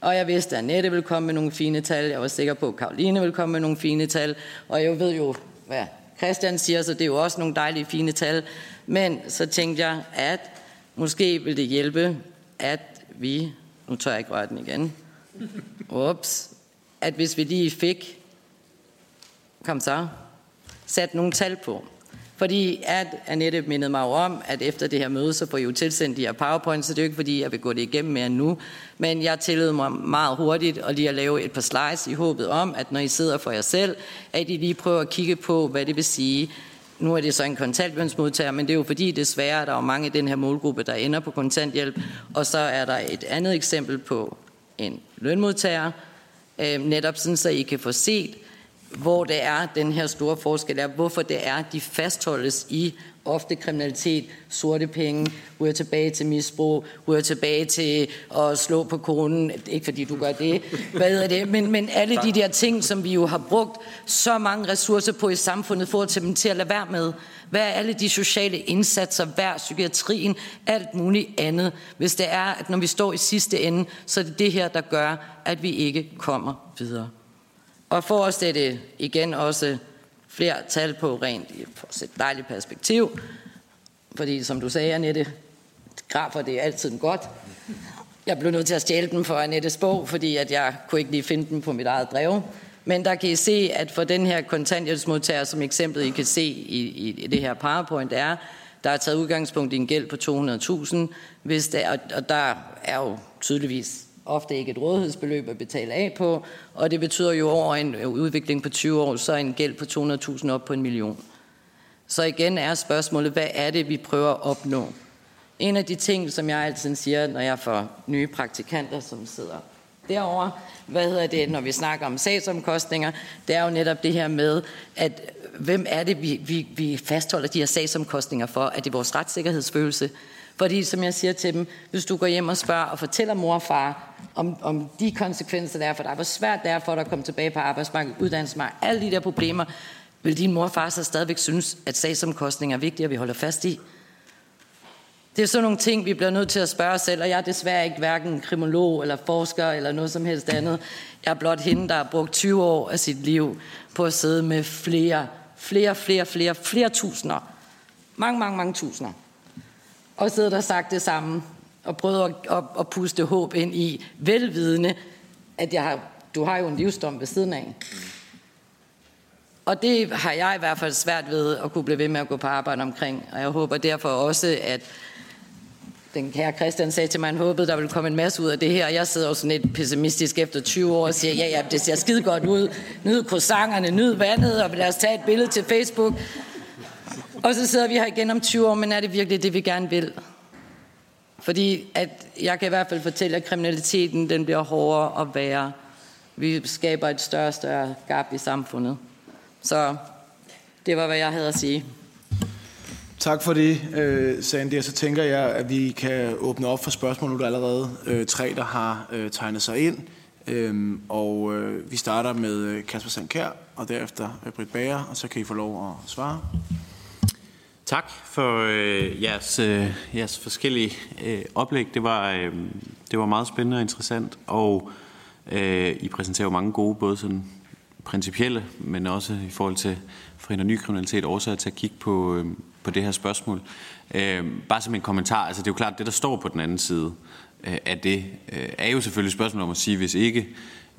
Og jeg vidste, at Annette ville komme med nogle fine tal. Jeg var sikker på, at Karoline ville komme med nogle fine tal. Og jeg ved jo, hvad Christian siger, så det er jo også nogle dejlige fine tal. Men så tænkte jeg, at måske ville det hjælpe, at vi, nu tør jeg ikke røre den igen, ups, at hvis vi lige fik, kom så, sat nogle tal på. Fordi at Annette mindede mig om, at efter det her møde, så får I jo tilsendt de her PowerPoint, så det er jo ikke fordi, jeg vil gå det igennem mere nu. Men jeg tillod mig meget hurtigt at lige at lave et par slides i håbet om, at når I sidder for jer selv, at I lige prøver at kigge på, hvad det vil sige. Nu er det så en kontanthjælpsmodtager, men det er jo fordi desværre, der er mange i den her målgruppe, der ender på kontanthjælp. Og så er der et andet eksempel på en lønmodtager, øh, netop sådan, så I kan få set, hvor det er den her store forskel er, hvorfor det er, de fastholdes i ofte kriminalitet, sorte penge, ryger tilbage til misbrug, ryger tilbage til at slå på konen, ikke fordi du gør det, hvad er det, men, men alle de der ting, som vi jo har brugt så mange ressourcer på i samfundet for at til dem til at lade være med. Hvad er alle de sociale indsatser, hver psykiatrien, alt muligt andet, hvis det er, at når vi står i sidste ende, så er det det her, der gør, at vi ikke kommer videre. Og for at sætte igen også flere tal på rent i et dejligt perspektiv, fordi som du sagde, Annette, grafer det er altid godt. Jeg blev nødt til at stjæle dem for Annettes bog, fordi at jeg kunne ikke lige finde dem på mit eget brev. Men der kan I se, at for den her kontanthjælpsmodtager, som eksemplet I kan se i, i det her PowerPoint er, der er taget udgangspunkt i en gæld på 200.000, hvis der, og der er jo tydeligvis ofte ikke et rådighedsbeløb at betale af på, og det betyder jo over en øh, udvikling på 20 år, så en gæld på 200.000 op på en million. Så igen er spørgsmålet, hvad er det, vi prøver at opnå? En af de ting, som jeg altid siger, når jeg får nye praktikanter, som sidder derovre, hvad hedder det, når vi snakker om sagsomkostninger, det er jo netop det her med, at hvem er det, vi, vi, vi fastholder de her sagsomkostninger for? Er det vores retssikkerhedsfølelse? Fordi, som jeg siger til dem, hvis du går hjem og spørger og fortæller mor og far om, om de konsekvenser, der er for dig, hvor svært det er for dig at komme tilbage på arbejdsmarkedet, uddannelsesmarkedet, alle de der problemer, vil din mor og far så stadigvæk synes, at sagsomkostninger er vigtige, og vi holder fast i? Det er sådan nogle ting, vi bliver nødt til at spørge os selv, og jeg er desværre ikke hverken kriminolog eller forsker eller noget som helst andet. Jeg er blot hende, der har brugt 20 år af sit liv på at sidde med flere, flere, flere, flere, flere tusinder. Mange, mange, mange tusinder og siddet og sagt det samme, og prøvet at, at, at puste håb ind i, velvidende, at jeg har, du har jo en livsdom ved siden af. Og det har jeg i hvert fald svært ved at kunne blive ved med at gå på arbejde omkring. Og jeg håber derfor også, at den kære Christian sagde til mig, at han håbede, der ville komme en masse ud af det her. Jeg sidder også sådan lidt pessimistisk efter 20 år og siger, ja, ja, det ser skide godt ud. Nyd croissanterne, nyd vandet, og lad os tage et billede til Facebook. Og så sidder vi her igen om 20 år, men er det virkelig det, vi gerne vil? Fordi at jeg kan i hvert fald fortælle, at kriminaliteten den bliver hårdere og værre. Vi skaber et større og større gap i samfundet. Så det var, hvad jeg havde at sige. Tak for det, øh, Sandy. Så tænker jeg, at vi kan åbne op for spørgsmål. Nu er der allerede øh, tre, der har øh, tegnet sig ind. Øhm, og vi starter med Kasper Sandkær, og derefter Britt Bager, og så kan I få lov at svare. Tak for øh, jeres, øh, jeres forskellige øh, oplæg. Det var, øh, det var meget spændende og interessant, og øh, I præsenterer jo mange gode, både sådan principielle, men også i forhold til forhindre ny kriminalitet, årsager til at kigge på, øh, på det her spørgsmål. Øh, bare som en kommentar, altså det er jo klart, det der står på den anden side øh, af det, øh, er jo selvfølgelig spørgsmål om at sige, hvis ikke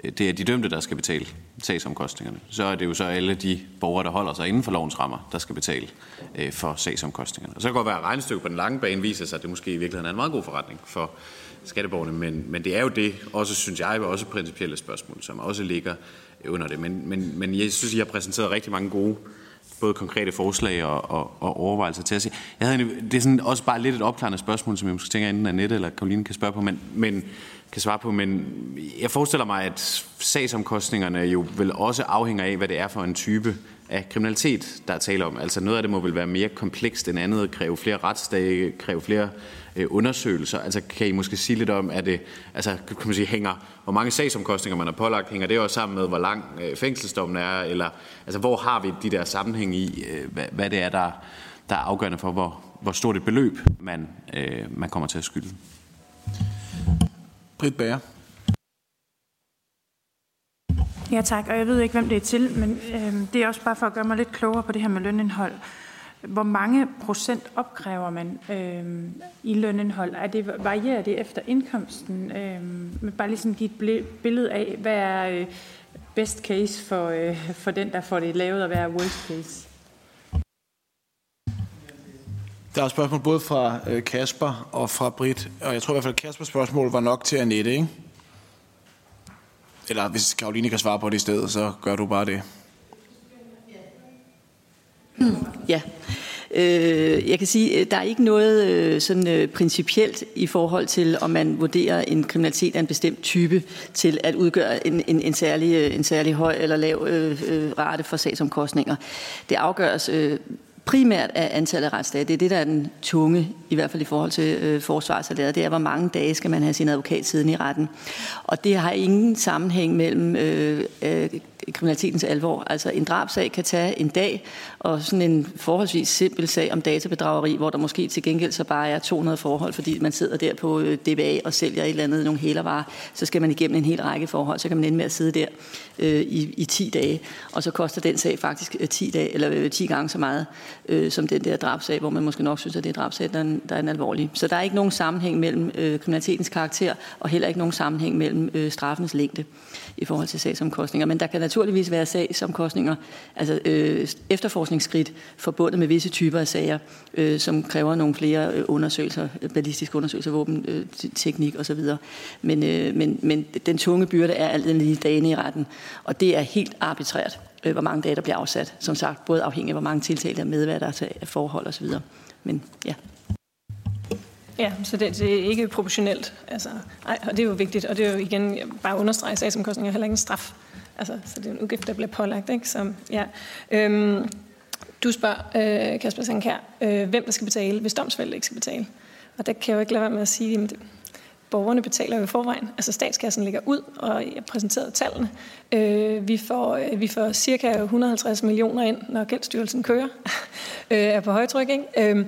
Øh, det er de dømte, der skal betale sagsomkostningerne. Så er det jo så alle de borgere, der holder sig inden for lovens rammer, der skal betale øh, for sagsomkostningerne. Og så kan det godt være, at regnestykket på den lange bane viser sig, at det måske i virkeligheden er en meget god forretning for skatteborgerne, men, men det er jo det, også synes jeg, også principielle spørgsmål, som også ligger under det. Men, men, men jeg synes, I har præsenteret rigtig mange gode både konkrete forslag og, og, og overvejelser til at se. Jeg havde en, det er sådan også bare lidt et opklarende spørgsmål, som jeg måske tænker, enten Annette eller Karoline kan spørge på, men, men kan svare på, men jeg forestiller mig, at sagsomkostningerne jo vel også afhænger af, hvad det er for en type af kriminalitet, der er tale om. Altså noget af det må vel være mere komplekst end andet, kræve flere retsdage, kræve flere øh, undersøgelser. Altså kan I måske sige lidt om, at det, altså kan man sige, hænger, hvor mange sagsomkostninger man har pålagt, hænger det også sammen med, hvor lang øh, fængselsdommen er, eller altså hvor har vi de der sammenhæng i, øh, hvad, hvad det er, der, der er afgørende for, hvor, hvor stort et beløb man, øh, man kommer til at skylde. Britt Bager. Ja tak, og jeg ved ikke, hvem det er til, men øh, det er også bare for at gøre mig lidt klogere på det her med lønindhold. Hvor mange procent opkræver man øh, i lønindhold? Er det, varierer det efter indkomsten? Øh, men bare lige sådan give et billede af, hvad er øh, best case for, øh, for den, der får det lavet, og hvad er worst case? Der er spørgsmål både fra øh, Kasper og fra Britt, og jeg tror i hvert fald, at Kaspers spørgsmål var nok til Annette, ikke? Eller hvis Karoline kan svare på det i stedet, så gør du bare det. Hmm, ja. Øh, jeg kan sige, øh, der er ikke noget øh, sådan øh, principielt i forhold til, om man vurderer en kriminalitet af en bestemt type til at udgøre en, en, en, særlig, øh, en særlig høj eller lav øh, rate for sagsomkostninger. Det afgøres øh, primært af antallet af retsdage. Det er det, der er den tunge, i hvert fald i forhold til øh, forsvarssalæret. Det er, hvor mange dage skal man have sin advokat siden i retten. Og det har ingen sammenhæng mellem øh, øh, kriminalitetens alvor. Altså en drabsag kan tage en dag, og sådan en forholdsvis simpel sag om databedrageri, hvor der måske til gengæld så bare er 200 forhold, fordi man sidder der på øh, DBA og sælger et eller andet, nogle hælervarer, så skal man igennem en hel række forhold, så kan man ende med at sidde der øh, i, i 10 dage, og så koster den sag faktisk øh, 10, dage, eller, øh, 10 gange så meget øh, som den der drabsag, hvor man måske nok synes, at det er drabsag, der er, en, der er en alvorlig. Så der er ikke nogen sammenhæng mellem øh, kriminalitetens karakter, og heller ikke nogen sammenhæng mellem øh, straffens længde i forhold til sagsomkostninger. Men der kan naturligvis være sagsomkostninger, altså øh, efterforskningsskridt forbundet med visse typer af sager, øh, som kræver nogle flere øh, undersøgelser, øh, ballistiske undersøgelser, våbenteknik øh, osv. Men, øh, men, men den tunge byrde er alt lige dagene i retten, og det er helt arbitrært, øh, hvor mange dage der bliver afsat. Som sagt, både afhængig af, hvor mange tiltalte er med, hvad der er forhold osv. Men ja. Ja, så det, det er ikke proportionelt. Altså, ej, og det er jo vigtigt, og det er jo igen bare understrege, at sagsomkostninger er heller ikke en straf. Altså, så det er en udgift, der bliver pålagt. Ikke? Så, ja. øhm, du spørger, øh, Kasper Sankær, øh, hvem der skal betale, hvis domsfældet ikke skal betale. Og der kan jeg jo ikke lade være med at sige, at borgerne betaler jo i forvejen. Altså statskassen ligger ud, og jeg præsenterede tallene. Øh, vi, får, øh, vi får cirka 150 millioner ind, når gældsstyrelsen kører, øh, er på højtryk. Ikke? Øh,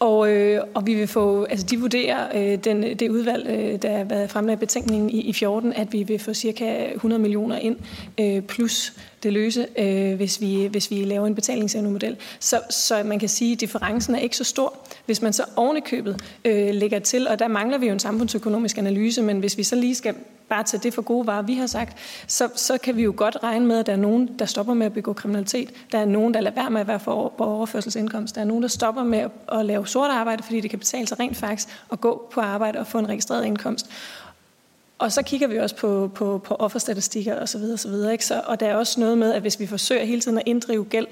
og, øh, og vi vil få, altså de vurderer, øh, den, det udvalg, øh, der har været fremlagt betænkningen i, i 14, at vi vil få cirka 100 millioner ind, øh, plus det løse, øh, hvis, vi, hvis vi laver en betalingsevnemodel. Så, så man kan sige, at differencen er ikke så stor. Hvis man så ovenikøbet øh, lægger til, og der mangler vi jo en samfundsøkonomisk analyse, men hvis vi så lige skal bare tage det for gode varer, vi har sagt, så, så kan vi jo godt regne med, at der er nogen, der stopper med at begå kriminalitet. Der er nogen, der lader være med at være for, på overførselsindkomst. Der er nogen, der stopper med at, at lave sort arbejde, fordi det kan betale sig rent faktisk at gå på arbejde og få en registreret indkomst. Og så kigger vi også på, på, på offerstatistikker osv. Og, så videre, ikke? Så, og der er også noget med, at hvis vi forsøger hele tiden at inddrive gæld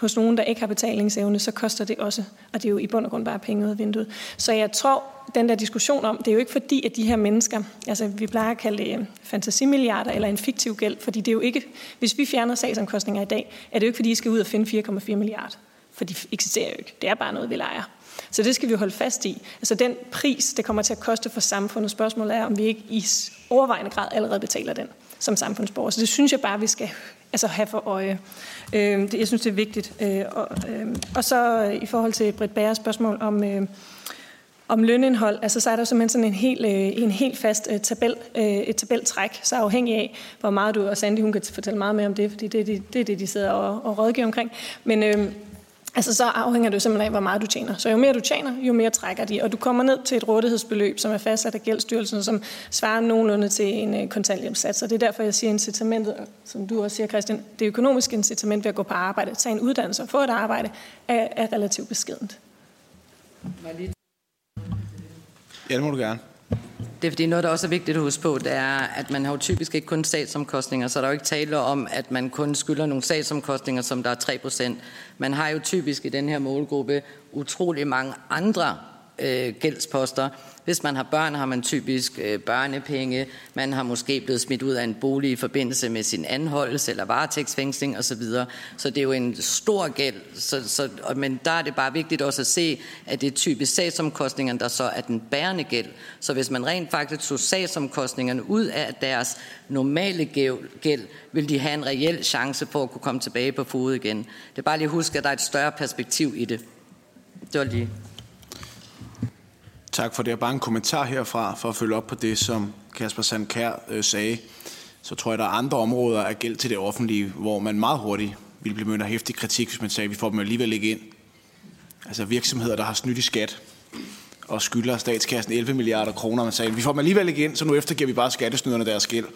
hos nogen, der ikke har betalingsevne, så koster det også. Og det er jo i bund og grund bare penge ud af vinduet. Så jeg tror, den der diskussion om, det er jo ikke fordi, at de her mennesker, altså vi plejer at kalde det øh, fantasimilliarder eller en fiktiv gæld, fordi det er jo ikke, hvis vi fjerner sagsomkostninger i dag, er det jo ikke fordi, I skal ud og finde 4,4 milliarder. For de eksisterer jo ikke. Det er bare noget, vi leger. Så det skal vi holde fast i. Altså den pris, det kommer til at koste for samfundet, spørgsmålet er, om vi ikke i overvejende grad allerede betaler den som samfundsborger. Så det synes jeg bare, vi skal altså have for øje. Øh, det, jeg synes, det er vigtigt. Øh, og, øh, og så i forhold til Britt Bæres spørgsmål om... Øh, om lønindhold, altså så er der simpelthen sådan en helt, øh, en helt fast øh, tabel, øh, et tabeltræk, så afhængig af, hvor meget du, og Sandy hun kan fortælle meget mere om det, fordi det er det, det, er det de sidder og, og rådgiver omkring. Men øhm, Altså så afhænger det simpelthen af, hvor meget du tjener. Så jo mere du tjener, jo mere trækker de. Og du kommer ned til et rådighedsbeløb, som er fastsat af gældstyrelsen, som svarer nogenlunde til en øh, kontanthjælpssats. Og det er derfor, jeg siger incitamentet, som du også siger, Christian, det økonomiske incitament ved at gå på arbejde, tage en uddannelse og få et arbejde, er, er relativt beskedent. Ja, det må du gerne. Det er fordi noget, der også er vigtigt at huske på, det er, at man har jo typisk ikke kun sagsomkostninger, så der er jo ikke tale om, at man kun skylder nogle sagsomkostninger, som der er 3%. Man har jo typisk i den her målgruppe utrolig mange andre øh, gældsposter. Hvis man har børn, har man typisk øh, børnepenge. Man har måske blevet smidt ud af en bolig i forbindelse med sin anholdelse eller varetægtsfængsling osv. Så det er jo en stor gæld. Så, så, men der er det bare vigtigt også at se, at det er typisk sagsomkostningerne, der så er den bærende gæld. Så hvis man rent faktisk tog sagsomkostningerne ud af deres normale gæld, vil de have en reel chance for at kunne komme tilbage på fod igen. Det er bare lige at huske, at der er et større perspektiv i det. Det var lige. Tak for det. Bare en kommentar herfra for at følge op på det, som Kasper Sandkær øh, sagde. Så tror jeg, der er andre områder af gæld til det offentlige, hvor man meget hurtigt ville blive mødt af hæftig kritik, hvis man sagde, at vi får dem alligevel ikke ind. Altså virksomheder, der har snydt i skat og skylder statskassen 11 milliarder kroner. Man sagde, at vi får dem alligevel ikke ind, så nu eftergiver vi bare skattesnyderne deres gæld.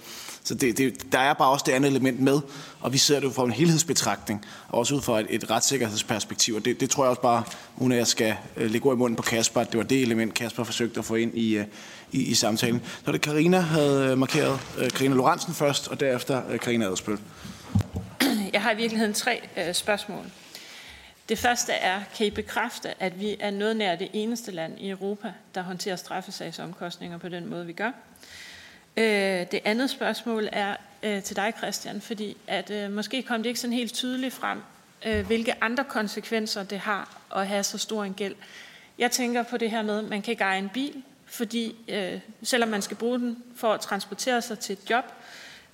Så det, det, der er bare også det andet element med, og vi ser det jo fra en helhedsbetragtning, og også ud fra et, et retssikkerhedsperspektiv. Og det, det tror jeg også bare, uden at jeg skal uh, lægge ord i munden på Kasper, at det var det element, Kasper forsøgte at få ind i, øh, i, i samtalen. Så er det Karina havde øh, markeret Karina Lorentzen først, og derefter Karina Adspøl. Jeg har i virkeligheden tre spørgsmål. Det første er, kan I bekræfte, at vi er noget nær det eneste land i Europa, der håndterer straffesagsomkostninger på den måde, vi gør? Øh, det andet spørgsmål er øh, til dig, Christian, fordi at øh, måske kom det ikke sådan helt tydeligt frem, øh, hvilke andre konsekvenser det har at have så stor en gæld. Jeg tænker på det her med, at man kan ikke eje en bil, fordi øh, selvom man skal bruge den for at transportere sig til et job,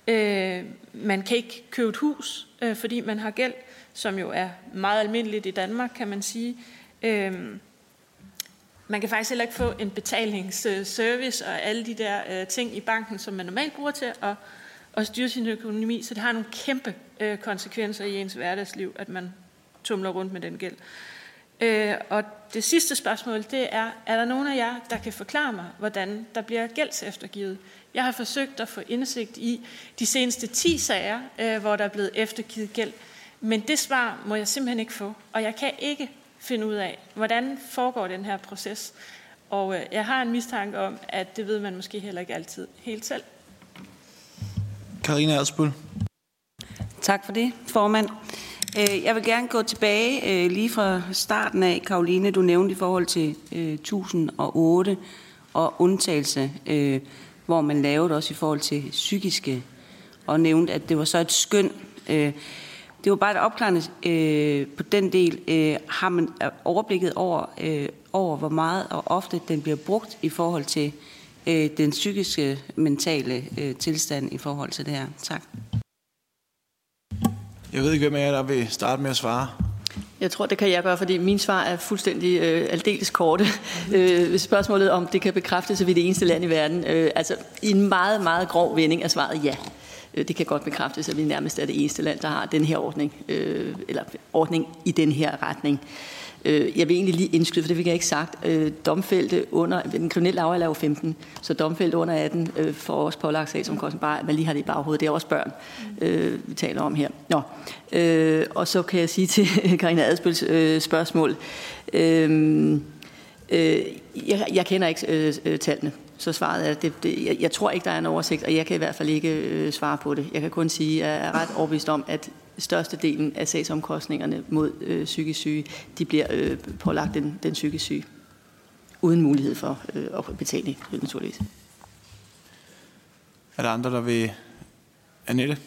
øh, man kan ikke købe et hus, øh, fordi man har gæld, som jo er meget almindeligt i Danmark, kan man sige. Øh, man kan faktisk heller ikke få en betalingsservice og alle de der øh, ting i banken, som man normalt bruger til at, at styre sin økonomi. Så det har nogle kæmpe øh, konsekvenser i ens hverdagsliv, at man tumler rundt med den gæld. Øh, og det sidste spørgsmål, det er, er der nogen af jer, der kan forklare mig, hvordan der bliver gældseftergivet? Jeg har forsøgt at få indsigt i de seneste 10 sager, øh, hvor der er blevet eftergivet gæld. Men det svar må jeg simpelthen ikke få, og jeg kan ikke finde ud af, hvordan foregår den her proces. Og øh, jeg har en mistanke om, at det ved man måske heller ikke altid helt selv. Karina Adsbøl. Tak for det, formand. Øh, jeg vil gerne gå tilbage øh, lige fra starten af, Karoline, du nævnte i forhold til 1008 og undtagelse, hvor man lavede også i forhold til psykiske, og nævnte, at det var så et skøn. Det var bare et opklarende øh, på den del. Øh, har man overblikket over, øh, over, hvor meget og ofte den bliver brugt i forhold til øh, den psykiske, mentale øh, tilstand i forhold til det her? Tak. Jeg ved ikke, hvem af jer, der vil starte med at svare. Jeg tror, det kan jeg gøre, fordi min svar er fuldstændig øh, aldeles korte. Øh, spørgsmålet om det kan bekræftes, at vi er det eneste land i verden. Øh, altså, i en meget, meget grov vending er svaret ja. Øh, det kan godt bekræftes, at vi nærmest er det eneste land, der har den her ordning, øh, eller ordning i den her retning. Øh, jeg vil egentlig lige indskyde, for det fik jeg ikke sagt, domfældte under, den kriminelle lavalder er 15, så domfældte under 18 får også pålagt sag som kosten bare, man lige har det i baghovedet, det er også børn, vi taler om her. Nå, og så kan jeg sige til Karina Adspøls spørgsmål, jeg, jeg kender ikke tallene, så svaret er, at det, det, jeg, jeg tror ikke, der er en oversigt, og jeg kan i hvert fald ikke øh, svare på det. Jeg kan kun sige, at jeg er ret overbevist om, at størstedelen af sagsomkostningerne mod øh, psykisk syge, de bliver øh, pålagt den, den psykisk syge, uden mulighed for øh, at betale, naturligvis. Er der andre, der vil... Annette?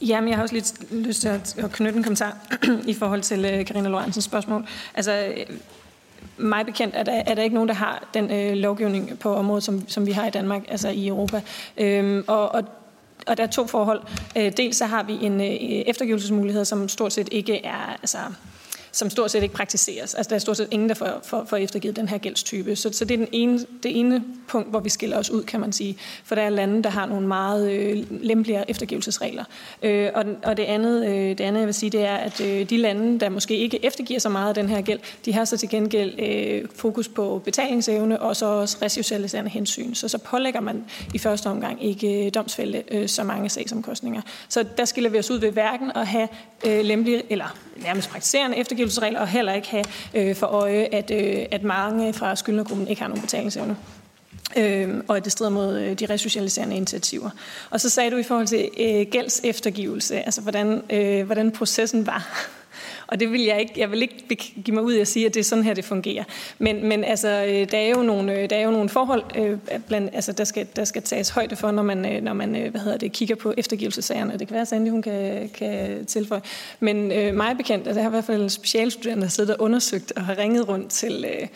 Jamen, jeg har også lidt lyst til at knytte en kommentar i forhold til øh, Karina Lorentzens spørgsmål. Altså, mig bekendt er der, er der ikke nogen, der har den øh, lovgivning på området, som, som vi har i Danmark, altså i Europa. Øhm, og, og og der er to forhold. Øh, dels så har vi en øh, eftergivelsesmulighed, som stort set ikke er, altså, som stort set ikke praktiseres. Altså der er stort set ingen, der får, får, får eftergivet den her gældstype. Så, så det er den ene, det ene punkt, hvor vi skiller os ud, kan man sige. For der er lande, der har nogle meget øh, lempeligere eftergivelsesregler. Øh, og, og det, andet, øh, det andet, jeg vil sige, det er, at øh, de lande, der måske ikke eftergiver så meget af den her gæld, de har så til gengæld øh, fokus på betalingsevne og så også resocialiserende hensyn. Så så pålægger man i første omgang ikke øh, domsfælde øh, så mange sagsomkostninger. Så der skiller vi os ud ved hverken at have øh, lempelige, eller nærmest praktiserende eftergivelsesregler, og heller ikke have øh, for øje, at, øh, at mange fra skyldnergruppen ikke har nogen betalingsevne. Øh, og at det strider mod øh, de resocialiserende initiativer. Og så sagde du i forhold til øh, gælds eftergivelse, altså hvordan, øh, hvordan processen var. Og det vil jeg ikke, jeg vil ikke give mig ud og sige, at det er sådan her, det fungerer. Men, men altså, øh, der er jo nogle, øh, der er jo nogle forhold, øh, blandt, altså, der, skal, der skal tages højde for, når man, øh, når man hvad hedder det, kigger på eftergivelsesagerne. Det kan være, at Sandy hun kan, kan tilføje. Men øh, mig bekendt, at der har i hvert fald specialstuderende, der sidder og undersøgt og har ringet rundt til... Øh,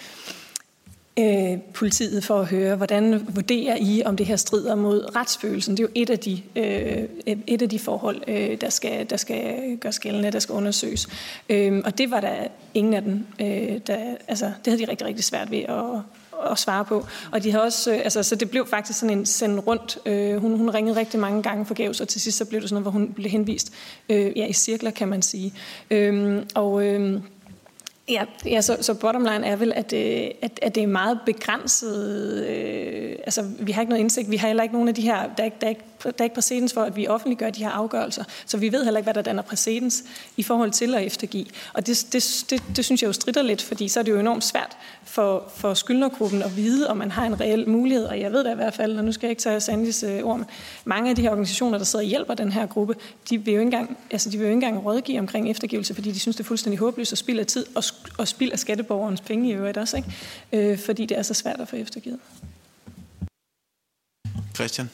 øh, politiet for at høre, hvordan vurderer I, om det her strider mod retsfølelsen. Det er jo et af de, øh, et af de forhold, øh, der, skal, der skal gøres gældende, der skal undersøges. Øh, og det var der ingen af dem, øh, der, altså, det havde de rigtig, rigtig svært ved at, at svare på. Og de havde også, øh, altså, så det blev faktisk sådan en send rundt. Øh, hun, hun ringede rigtig mange gange forgæves, og til sidst så blev det sådan noget, hvor hun blev henvist øh, ja, i cirkler, kan man sige. Øh, og øh, Ja, ja så, så bottom line er vel, at, øh, at, at det er meget begrænset. Øh, altså, vi har ikke noget indsigt. Vi har heller ikke nogen af de her... Der er der er ikke, der er ikke præcedens for, at vi offentliggør de her afgørelser. Så vi ved heller ikke, hvad der danner præcedens i forhold til at eftergive. Og det, det, det, det synes jeg jo strider lidt, fordi så er det jo enormt svært for, for skyldnergruppen at vide, om man har en reel mulighed. Og jeg ved da i hvert fald, og nu skal jeg ikke tage Sandis øh, ord, men mange af de her organisationer, der sidder og hjælper den her gruppe, de vil jo ikke engang, altså, de vil jo ikke engang rådgive omkring eftergivelse, fordi de synes, det er fuldstændig håbløst at spille tid og og spild af skatteborgerens penge i øvrigt også, ikke? Øh, fordi det er så svært at få eftergivet. Christian?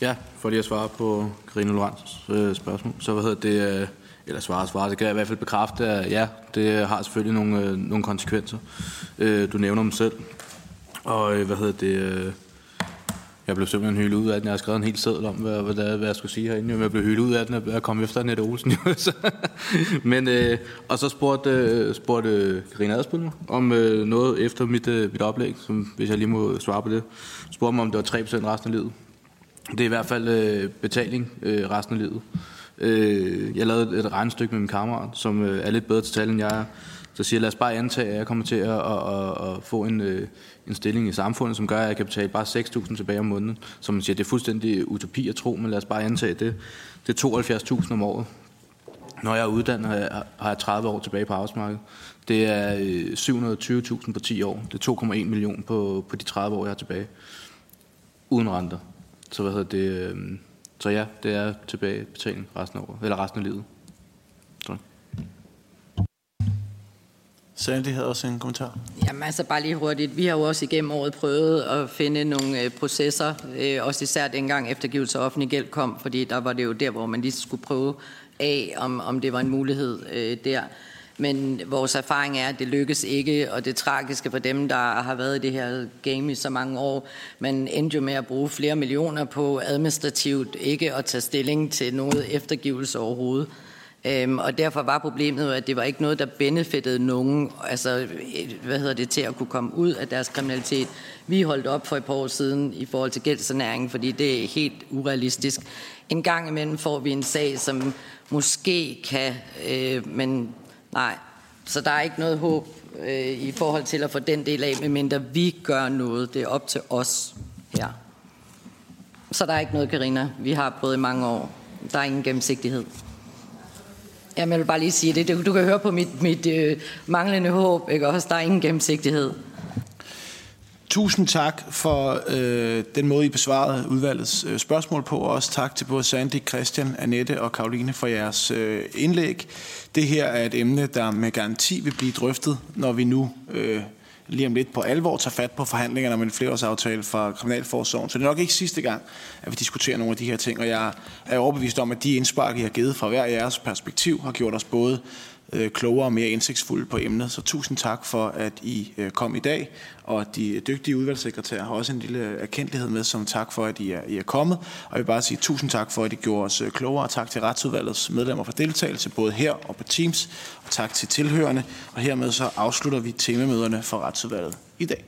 Ja, for lige at svare på Karine Lorentzs øh, spørgsmål, så hvad hedder det, øh, eller svare og svare, det kan jeg i hvert fald bekræfte, at ja, det har selvfølgelig nogle, øh, nogle konsekvenser. Øh, du nævner dem selv, og øh, hvad hedder det, øh, jeg blev simpelthen hyldet ud af den. Jeg har skrevet en hel seddel om, hvad, hvad, hvad jeg skulle sige herinde. Jeg blev hyldet ud af den, at komme efter Nette Olsen. Men, øh, og så spurgte, øh, spurgte Karina Adspil mig om øh, noget efter mit, øh, mit oplæg, som, hvis jeg lige må svare på det. Spurgte mig, om det var 3% resten af livet. Det er i hvert fald øh, betaling øh, resten af livet. Øh, jeg lavede et regnestykke med min kammerat, som øh, er lidt bedre til tal, end jeg er. Så siger jeg, lad os bare antage, at jeg kommer til at, at, at, at få en, øh, en stilling i samfundet, som gør, at jeg kan betale bare 6.000 tilbage om måneden. Som man siger, det er fuldstændig utopi at tro, men lad os bare antage det. Det er 72.000 om året. Når jeg er uddannet, har jeg 30 år tilbage på arbejdsmarkedet. Det er øh, 720.000 på 10 år. Det er 2,1 millioner på, på de 30 år, jeg har tilbage. Uden renter. Så hvad hedder det? Øh, så ja, det er tilbagebetaling resten af året, eller resten af livet. Sandy havde også en kommentar. Jamen altså bare lige hurtigt. Vi har jo også igennem året prøvet at finde nogle øh, processer, øh, også især dengang eftergivelse af offentlig gæld kom, fordi der var det jo der, hvor man lige skulle prøve af, om, om det var en mulighed øh, der. Men vores erfaring er, at det lykkes ikke, og det tragiske for dem, der har været i det her game i så mange år, man endte jo med at bruge flere millioner på administrativt ikke at tage stilling til noget eftergivelse overhovedet. Øhm, og derfor var problemet jo, at det var ikke noget, der benefittede nogen, altså, øh, hvad hedder det, til at kunne komme ud af deres kriminalitet. Vi holdt op for et par år siden i forhold til gældssanering, fordi det er helt urealistisk. En gang imellem får vi en sag, som måske kan, øh, men nej. Så der er ikke noget håb øh, i forhold til at få den del af, medmindre vi gør noget. Det er op til os her. Så der er ikke noget, Karina. Vi har prøvet i mange år. Der er ingen gennemsigtighed. Jamen, jeg vil bare lige sige det. Du, kan høre på mit, mit øh, manglende håb, ikke også? Der er ingen gennemsigtighed. Tusind tak for øh, den måde, I besvarede udvalgets øh, spørgsmål på, og også tak til både Sandy, Christian, Annette og Karoline for jeres øh, indlæg. Det her er et emne, der med garanti vil blive drøftet, når vi nu øh, lige om lidt på alvor tager fat på forhandlingerne om en flereårsaftale fra Kriminalforsorgen. Så det er nok ikke sidste gang, at vi diskuterer nogle af de her ting, og jeg er overbevist om, at de indspark, I har givet fra hver jeres perspektiv, har gjort os både øh, klogere og mere indsigtsfulde på emnet. Så tusind tak for, at I øh, kom i dag, og de dygtige udvalgssekretærer har også en lille erkendelighed med, som tak for, at I er, I er kommet. Og jeg vil bare sige tusind tak for, at I gjorde os øh, klogere, og tak til retsudvalgets medlemmer for deltagelse, både her og på Teams, og tak til tilhørende. Og hermed så afslutter vi temamøderne for retsudvalget i dag.